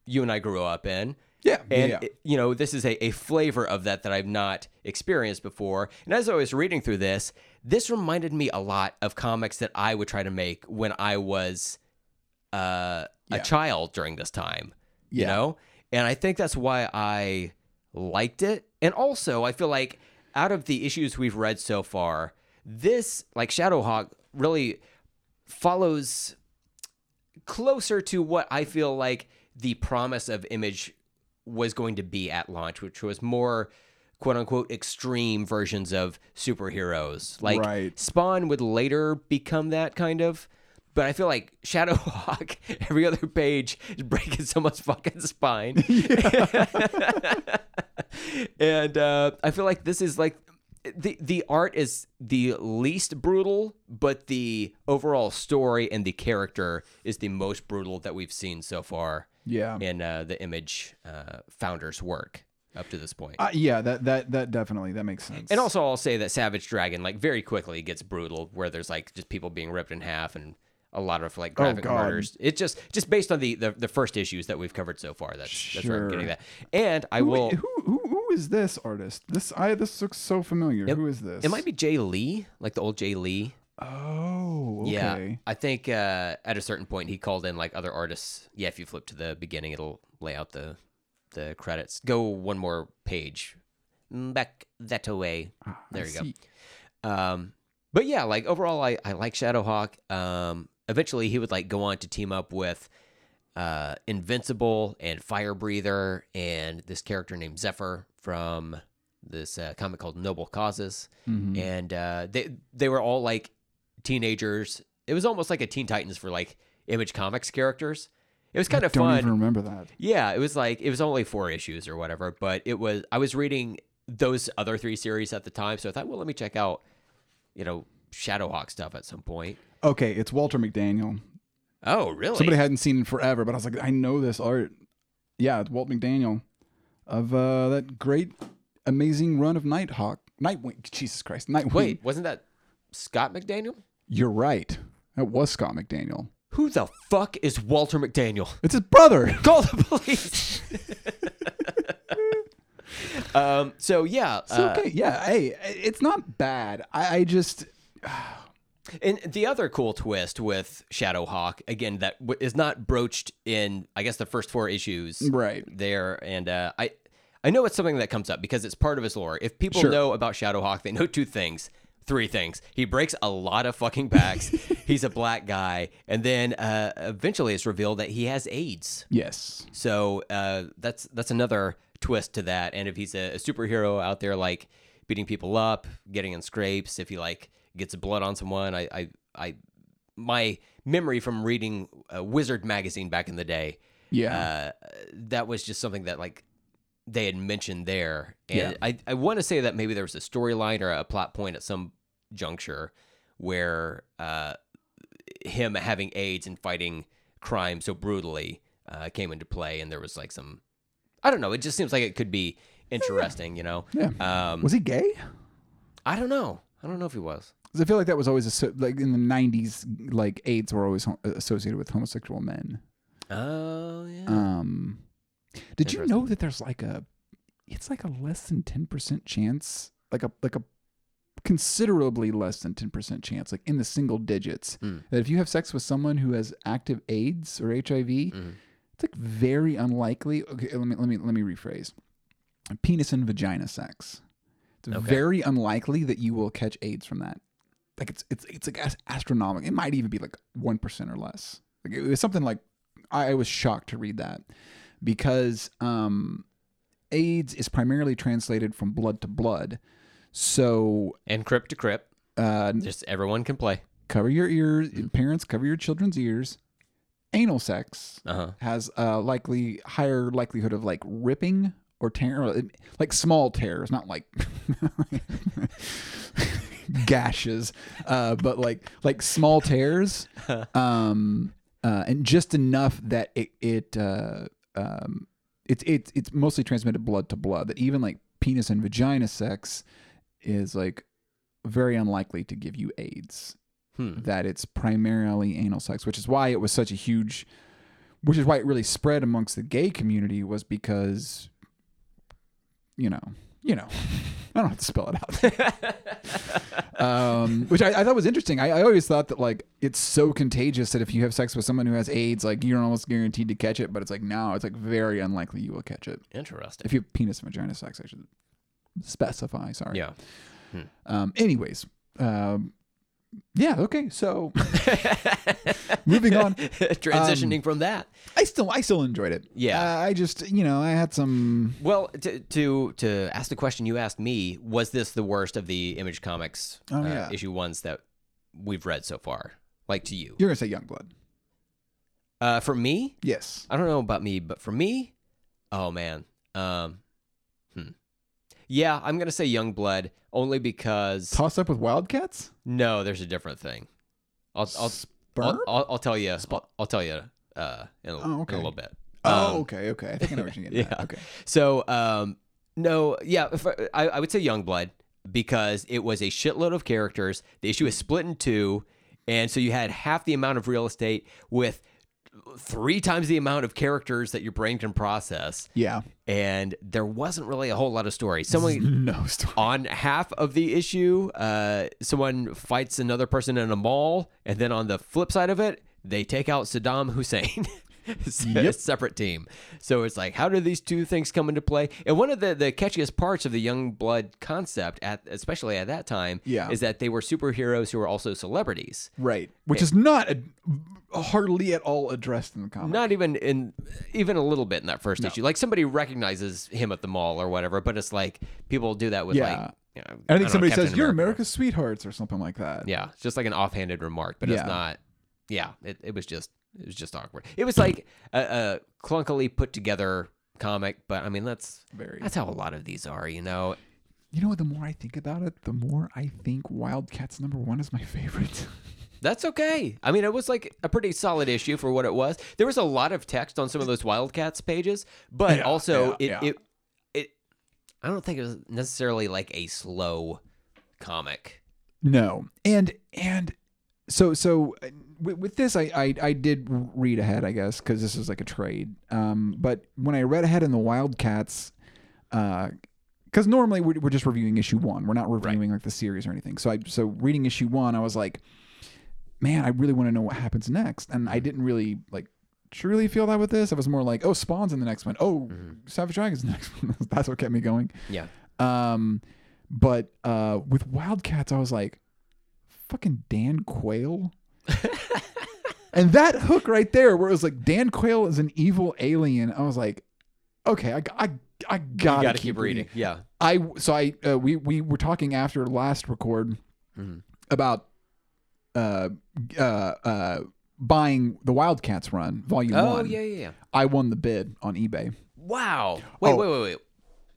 you and I grew up in. Yeah, And yeah. it- you know, this is a, a flavor of that that I've not experienced before. And as I was reading through this, this reminded me a lot of comics that I would try to make when I was uh, a child during this time. You know? And I think that's why I liked it. And also, I feel like out of the issues we've read so far, this, like Shadowhawk, really follows closer to what I feel like the promise of Image was going to be at launch, which was more quote unquote extreme versions of superheroes. Like Right. Spawn would later become that kind of. But I feel like Shadowhawk, every other page is breaking someone's fucking spine. and uh, I feel like this is like the the art is the least brutal, but the overall story and the character is the most brutal that we've seen so far yeah, in uh, the Image uh, founders' work. up to this point. Uh, yeah, that that that definitely that makes sense. And also, I'll say that Savage Dragon, like, very quickly gets brutal, where there's like just people being ripped in half and a lot of like graphic Oh, murders. It's just just based on the, the the first issues that we've covered so far. That's that's where I'm getting Sure. that. And I who, will. who, who who is this artist? This I this looks so familiar. It- who is this? It might be Jay Lee, like the old Jay Lee. Oh, okay. Yeah, I think uh, at a certain point he called in like other artists. Yeah, if you flip to the beginning, it'll lay out the the credits. Go one more page, Mm, back that way. Ah, There I you go. Um, but yeah, like overall, I, I like Shadowhawk. Um, eventually, he would like go on to team up with uh, Invincible and Fire Breather and this character named Zephyr from this uh, comic called Noble Causes, Mhm. and uh, they they were all like teenagers. It was almost like a Teen Titans for like Image Comics characters. It was kind of Don't fun. even remember that. Yeah, it was like it was only four issues or whatever, but it was I was reading those other three series at the time, so I thought, well, let me check out, you know, Shadowhawk stuff at some point. Okay, it's Walter McDaniel. Oh, really? Somebody hadn't seen in forever, but I was like, I know this art. Yeah, it's Walt McDaniel of uh, that great, amazing run of Nighthawk. Nightwing. Jesus Christ, Nightwing. Wait, wasn't that Scott McDaniel? You're right. That was Scott McDaniel. Who the fuck is Walter McDaniel? It's his brother. Call the police. um. So yeah. It's uh, okay. Yeah. Hey, it's not bad. I, I just. And the other cool twist with Shadowhawk, again, that w- is not broached in, I guess, the first four issues. Right. there, and uh, I I know it's something that comes up because it's part of his lore. If people Sure. know about Shadowhawk, they know two things, three things. He breaks a lot of fucking backs. He's a black guy, and then uh, eventually it's revealed that he has AIDS. Yes. So uh, that's that's another twist to that. And if he's a, a superhero out there, like beating people up, getting in scrapes, if he like gets blood on someone, I I, I my memory from reading uh, Wizard magazine back in the day Yeah. uh, that was just something that like they had mentioned there, and Yeah. I I want to say that maybe there was a storyline or a plot point at some juncture where uh, him having AIDS and fighting crime so brutally uh, came into play, and there was like some I don't know. It just seems like it could be interesting, you know. yeah. Um, was he gay? I don't know. I don't know if he was. 'Cause I feel like that was always a, like in the '90s. Like AIDS were always ho- associated with homosexual men. Oh yeah. Um, did you Interesting. know that there's like a, it's like a less than ten percent chance, like a like a considerably less than ten percent chance, like in the single digits, Mm. that if you have sex with someone who has active AIDS or HIV, Mhm. it's like very unlikely. Okay, let me let me let me rephrase. Penis and vagina sex. It's Okay. very unlikely that you will catch AIDS from that. Like it's it's it's like astronomical. It might even be like one percent or less. Like it was something like I, I was shocked to read that because um, AIDS is primarily translated from blood to blood. So And crypt to crypt, uh, just everyone can play. cover your ears, Mm. parents cover your children's ears. Anal sex Uh huh. has a likely higher likelihood of like ripping or tear, or, like small tears, not like gashes, uh, but like like small tears, um, uh, and just enough that it it uh, um, it's it's it's mostly transmitted blood to blood. That even like penis and vagina sex is like very unlikely to give you AIDS Hmm. that it's primarily anal sex, which is why it was such a huge, which is why it really spread amongst the gay community was because, you know, you know, I don't have to spell it out. um, which I, I thought was interesting. I, I always thought that like it's so contagious that if you have sex with someone who has AIDS, like you're almost guaranteed to catch it. But it's like no, it's like very unlikely you will catch it Interesting. if you have penis vagina sex. I should specify. Sorry. Yeah. Um, anyways, um, yeah. Okay. So moving on. Transitioning from that. I still I still enjoyed it. Yeah. Uh, I just you know I had some. Well, to, to to ask the question you asked me, was this the worst of the Image Comics Oh, uh, yeah. issue ones that we've read so far? Like to you? You're gonna say Youngblood. Uh, for me, Yes. I don't know about me, but for me, oh man, um, hmm. Yeah, I'm gonna say young blood only because Toss up with Wildcats. no, there's a different thing. I'll I'll Sperm. I'll, I'll, I'll tell you. I'll, I'll tell you uh, in, a, Oh, okay. in a little bit. oh, Um, okay. Okay. I think I know what you're getting yeah. at. Okay. So, um, No, yeah, if I, I I would say Youngblood because it was a shitload of characters. The issue is split in two, and so you had half the amount of real estate with three times the amount of characters that your brain can process, Yeah. and there wasn't really a whole lot of story. Someone No story. on half of the issue, uh, someone fights another person in a mall, and then on the flip side of it, they take out Saddam Hussein. It's a Yep. separate team. So it's like, how do these two things come into play? And one of the, the catchiest parts of the young blood concept, at especially at that time, Yeah. is that they were superheroes who were also celebrities. Right. Which is not a, hardly at all addressed in the comic. Not even in even a little bit in that first issue. Like somebody recognizes him at the mall or whatever, but it's like people do that with Yeah. like you know, I think know, somebody Captain says, You're America. America's sweethearts or something like that. Yeah, it's just like an offhanded remark, but Yeah. it's not. Yeah, it, it was just it was just awkward. It was like a, a clunkily put together comic, but I mean that's Very. that's how a lot of these are, you know. You know what? The more I think about it, the more I think Wildcats number one is my favorite. That's okay. I mean, it was like a pretty solid issue for what it was. There was a lot of text on some of those Wildcats pages, but Yeah, also yeah, it, yeah. it it I don't think it was necessarily like a slow comic. No, and and so so uh, with, with this, I, I I did read ahead, I guess, because this is like a trade. Um, but when I read ahead in the Wildcats, uh, because normally we're, we're just reviewing issue one, we're not reviewing like the series or anything. So I so reading issue one, I was like, man, I really want to know what happens next, and I didn't really like truly feel that with this. I was more like, oh, Spawn's in the next one. Oh, Savage Dragon's the next one. That's what kept me going. Yeah. Um, but uh, with Wildcats, I was like, fucking Dan Quayle. and that hook right there, where it was like Dan Quayle is an evil alien. I was like, okay, I, I, I gotta, You got to keep reading. Yeah. I so I uh, we we were talking after last record Mhm. about uh uh uh buying the Wildcats run volume Oh one. yeah, yeah, yeah. I won the bid on eBay. Wow. Wait, Oh. wait, wait, wait.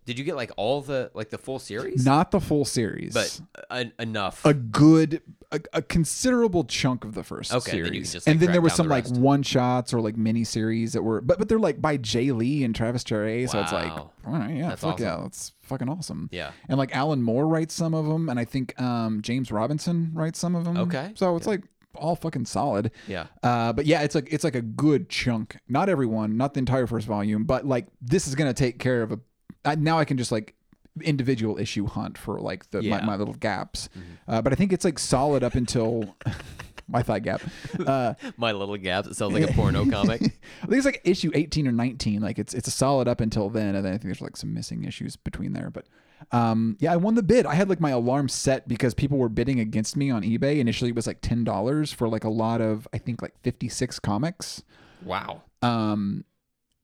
Did you get like all the like the full series? Not the full series, but uh, enough. a good a, a considerable chunk of the first Okay, series just, and then there was some the like one shots or like mini series that were but but they're like by jay lee and travis Charest, so it's like all right yeah That's fuck yeah awesome. that's fucking awesome yeah. and like alan moore writes some of them and i think um james robinson writes some of them Okay. so it's like all fucking solid Yeah. uh, but yeah, it's like it's like a good chunk. Not everyone, not the entire first volume, but like this is gonna take care of a. I, now I can just like individual issue hunt for like the my, Yeah. Mm-hmm. my little gaps. Uh, but I think it's like solid up until my thigh gap. Uh, My little gaps. It sounds like a porno comic. I think it's like issue eighteen or nineteen. Like it's it's a solid up until then, and then I think there's like some missing issues between there. But um, yeah, I won the bid. I had like my alarm set because people were bidding against me on eBay. Initially, it was like ten dollars for like a lot of I think like fifty six comics. Wow. Um,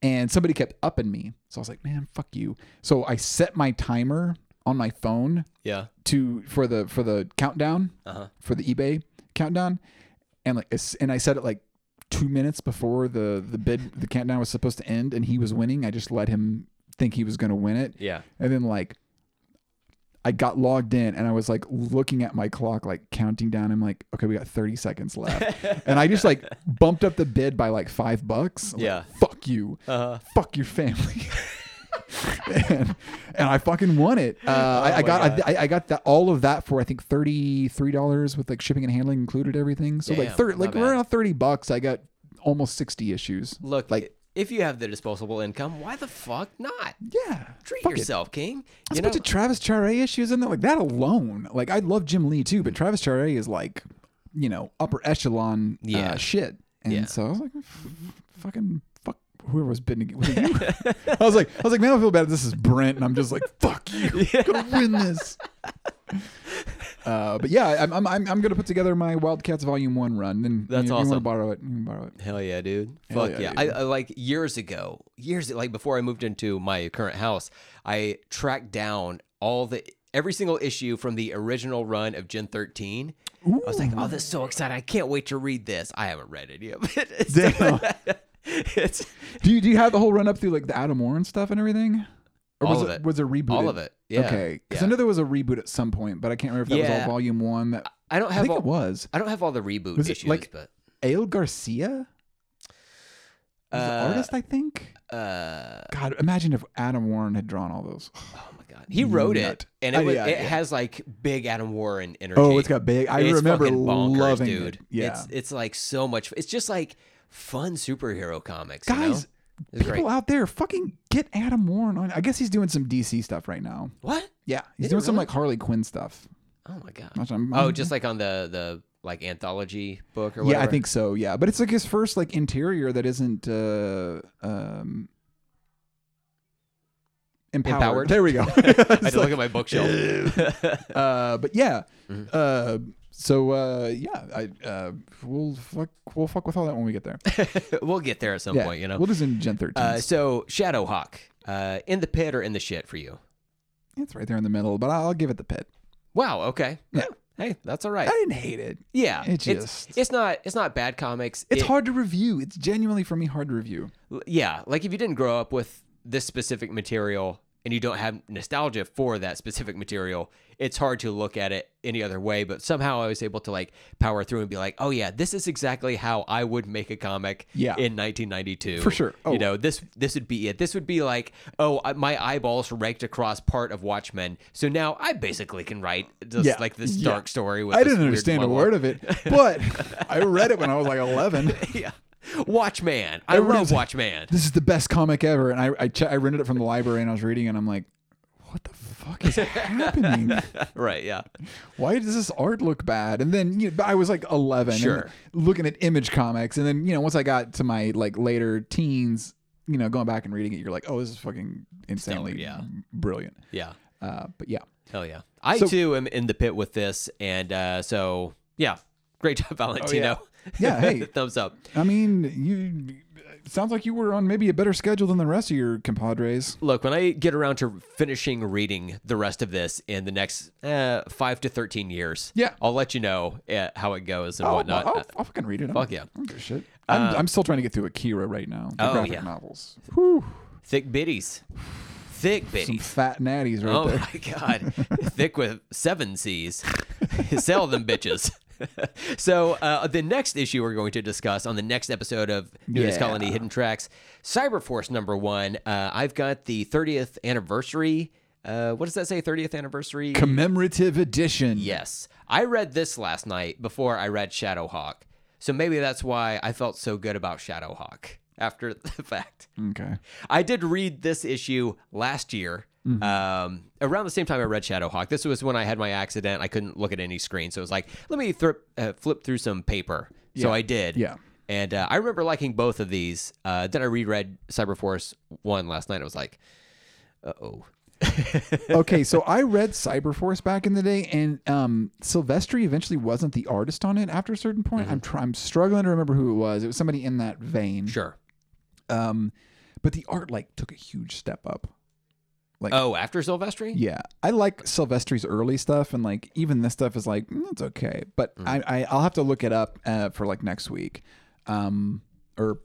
and somebody kept upping me. So I was like, man, fuck you. So I set my timer on my phone Yeah. to for the for the countdown Uh huh. for the eBay countdown, and like and I set it like two minutes before the the bid the countdown was supposed to end, and he was winning. I just let him think he was gonna win it, Yeah. and then like. I got logged in and I was like looking at my clock, like counting down. I'm like, okay, we got 30 seconds left. and I just like bumped up the bid by like five bucks. I'm like, Yeah. Fuck you Uh huh. fuck your family. and, and I fucking won it. Uh, I, I Oh got I, I got that all of that for I think thirty three dollars with like shipping and handling included everything. So like Damn, thirty not like bad. around thirty bucks. I got almost sixty issues. Look, Like- like if you have the disposable income, why the fuck not? Yeah, Treat fuck it. yourself, King. There's You a bunch of Travis Charest issues in there. Like that alone. Like I love Jim Lee too, but Travis Charest is like, you know, upper echelon Yeah. uh, shit. And Yeah. so I was like, fucking fuck whoever was bidding. Was you? I was like, I was like, man, I feel bad. This is Brent, and I'm just like, fuck you, I'm gonna win this. Uh, but yeah, I'm, I'm I'm I'm gonna put together my Wildcats Volume One run. And That's you, you want to borrow it? You can borrow it. Hell yeah, dude. Hell Fuck yeah, yeah. I, dude. I like years ago, years like before I moved into my current house, I tracked down all the every single issue from the original run of Gen 13. I was like, oh, this is so exciting. I can't wait to read this. I haven't read it yet. But it's, Damn. it's Do you do you have the whole run up through like the Adam Warren stuff and everything? Or All was of it, it. was it rebooted? all of it. Yeah. Okay, because I know there was a reboot at some point, but I can't remember if that was all volume one. That I don't have. I think all, it was. I don't have all the reboot Was it issues, like- but Ale Garza, was the Uh, artist, I think. uh, God, imagine if Adam Warren had drawn all those. oh my god, he wrote Nut. it, and it, Uh, was, yeah, it yeah. has like big Adam Warren energy. Oh, it's got big. I It's remember bonkers, loving dude. it. Yeah, it's it's like so much. It's just like fun superhero comics, you know? People great. out there, fucking get Adam Warren on. I guess he's doing some DC stuff right now. What? Yeah, he's Is it doing some really? like Harley Quinn stuff. Oh my god. Which I'm- Oh, just like on the the like anthology book or whatever. Yeah. I think so. Yeah, but it's like his first like interior that isn't uh, um, empowered. Empowered? There we go. I had to look at my bookshelf. uh, but yeah, Mm-hmm. uh, so uh, yeah, I uh, we'll fuck we'll fuck with all that when we get there. we'll get there at some Yeah, point, you know. we'll do some Gen 13. uh, so Shadowhawk, uh, in the pit or in the shit for you? it's right there in the middle, but I'll give it the pit. Wow. Okay. Yeah. Hey, that's all right. I didn't hate it. Yeah. It it's just- it's not it's not bad comics. It's It- hard to review. It's genuinely for me hard to review. yeah like if you didn't grow up with this specific material and you don't have nostalgia for that specific material it's hard to look at it any other way but somehow i was able to like power through and be like oh yeah this is exactly how i would make a comic Yeah. in 1992 For sure. Oh. you know this this would be it this would be like oh my eyeballs raked across part of watchmen so now i basically can write just Yeah. like this Yeah. dark story with I didn't understand a word of it, but I read it when I was like 11. yeah watchman i Everyone's love like, watchman This is the best comic ever, and I I, ch- I rented it from the library and I was reading, and I'm like, what the fuck is happening? right yeah Why does this art look bad? And then you know, I was like 11, Sure. looking at Image Comics, and then you know once I got to my like later teens, you know going back and reading it, you're like, oh, this is fucking insanely yeah. brilliant. yeah Uh, but yeah, Hell yeah. I So- too am in the pit with this. And uh, so, yeah, great job, Valentino. yeah. Yeah, hey, Thumbs up. I mean, you. Sounds like you were on maybe a better schedule than the rest of your compadres. Look, when I get around to finishing reading the rest of this in the next uh, five to 13 years, Yeah. I'll let you know uh, how it goes and I'll, whatnot. I'll, Uh, I'll fucking read it. fuck I yeah. I don't give a shit. I'm, I'm still trying to get through Akira right now. The Oh, graphic yeah. novels. Whew, thick bitties. Thick some bitties. fat natties right Oh there. my god, thick with seven C's. Sell them bitches. so uh, the next issue we're going to discuss on the next episode of NuDis Yeah. Colony Hidden Tracks, Cyberforce number one. Uh, I've got the 30th anniversary. Uh, what does that say? 30th anniversary. Commemorative edition. yes, I read this last night before I read Shadowhawk. So maybe that's why I felt so good about Shadowhawk after the fact. Okay. I did read this issue last year. Mm-hmm. Um, around the same time I read Shadowhawk. This was when I had my accident. I couldn't look at any screen, so it was like, let me thr uh, flip through some paper. So I did. Yeah. And uh, I remember liking both of these. Uh, then I reread Cyberforce one last night. I was like, uh oh. okay, so I read Cyberforce back in the day, and um, Silvestri eventually wasn't the artist on it after a certain point. Mm-hmm. I'm try- I'm struggling to remember who it was. It was somebody in that vein. Sure. Um, but the art like took a huge step up. Like, Oh, after Silvestri? yeah, I like Silvestri's early stuff, and like even this stuff is like mm, it's okay. But Mm. I, I I'll have to look it up uh, for like next week, um, or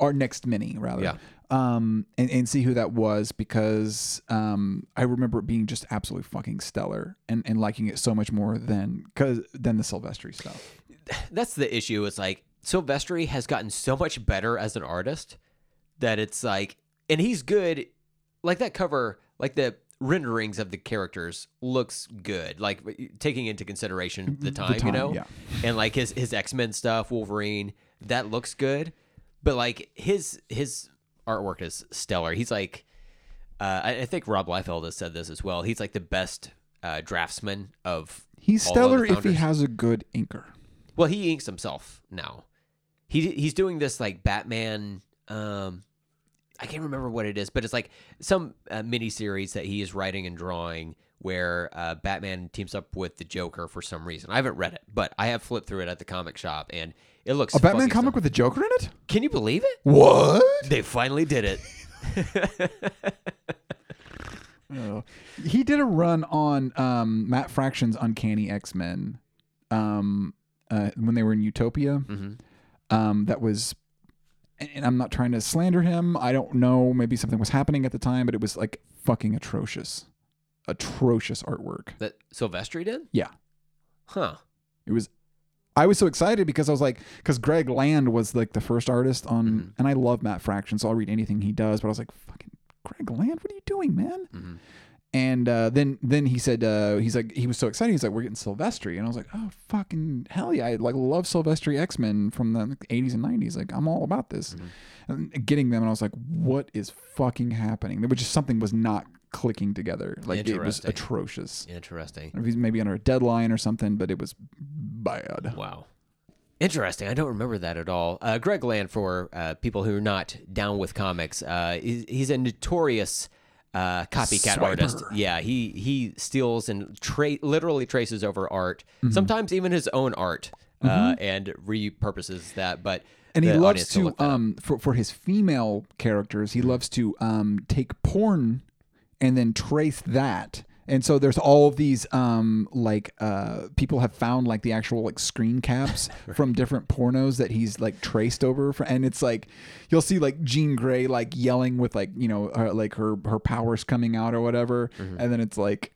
our next mini rather. Yeah. Um, and, and see who that was because um, I remember it being just absolutely fucking stellar and, and liking it so much more than cause than the Silvestri stuff. That's the issue. It's like Silvestri has gotten so much better as an artist that it's like, and he's good. Like that cover, like the renderings of the characters looks good. Like taking into consideration the time, you time, know, yeah. and like his his X Men stuff, Wolverine, that looks good. But like his his artwork is stellar. He's like, uh, I, I think Rob Liefeld has said this as well. He's like the best uh, draftsman of. He's all of the stellar if he has a good inker. Well, he inks himself now. He he's doing this like Batman. Um, I can't remember what it is, but it's like some uh, mini series that he is writing and drawing where uh, Batman teams up with the Joker for some reason. I haven't read it, but I have flipped through it at the comic shop, and it looks A Batman comic stunning. with a Joker in it? Can you believe it? What? They finally did it. Oh. He did a run on um, Matt Fraction's Uncanny X Men um, uh, when they were in Utopia. Mhm. Um, that was, and I'm not trying to slander him. I don't know. Maybe something was happening at the time, but it was like fucking atrocious, atrocious artwork. That Silvestri did? Yeah, Huh. it was. I was so excited because I was like, because Greg Land was like the first artist on, Mhm. and I love Matt Fraction, so I'll read anything he does. But I was like, fucking Greg Land, what are you doing, man? Mhm. And uh, then then he said uh, he's like he was so excited. He's like we're getting Silvestri and I was like oh fucking hell yeah. I like love Silvestri X Men from the 80s and 90s like I'm all about this. And getting them and I was like what is fucking happening? There was just something was not clicking together. Like it was atrocious. Interesting. he's maybe under a deadline or something but it was bad. Wow. Interesting. I don't remember that at all. Uh, Greg Land, for uh, people who are not down with comics, uh, he's, he's a notorious uh, copycat Swiper. artist. Yeah, he he steals and tra- literally traces over art, Mm-hmm. sometimes even his own art, uh, and repurposes that. But and he loves to look that up. um for for his female characters he loves to um take porn and then trace that and so there's all of these um like uh people have found like the actual like screen caps from different pornos that he's like traced over for, and it's like you'll see like Jean Grey like yelling with like you know her, like her her powers coming out or whatever Mm-hmm. and then it's like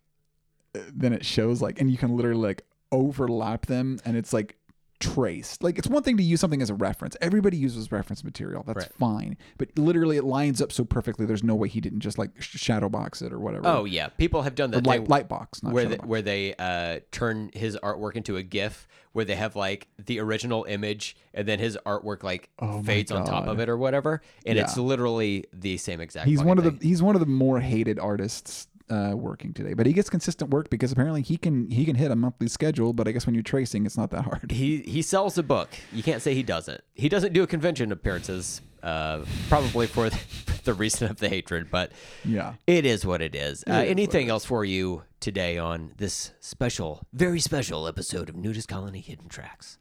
then it shows like and you can literally like overlap them and it's like traced. Like it's one thing to use something as a reference. Everybody uses reference material. That's Right. fine. But literally it lines up so perfectly there's no way he didn't just like sh- shadow box it or whatever. Oh yeah, people have done that. light, thing light box not where they, box. where they uh, turn his artwork into a GIF, where they have like the original image and then his artwork like Oh fades on top of it or whatever, and it's literally the same exact. he's one of the he's one of the more hated artists uh, working today but he gets consistent work because apparently he can he can hit a monthly schedule but i guess when you're tracing it's not that hard He he sells a book. You can't say he doesn't. He doesn't do a convention appearances, uh, probably for the, the reason of the hatred, but yeah it is what it is. Uh, is anything else for you today on this special, very special episode of NuDis Colony Hidden Tracks?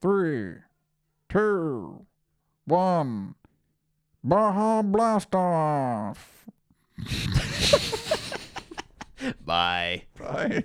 three two one baja blast off Bye. Bye.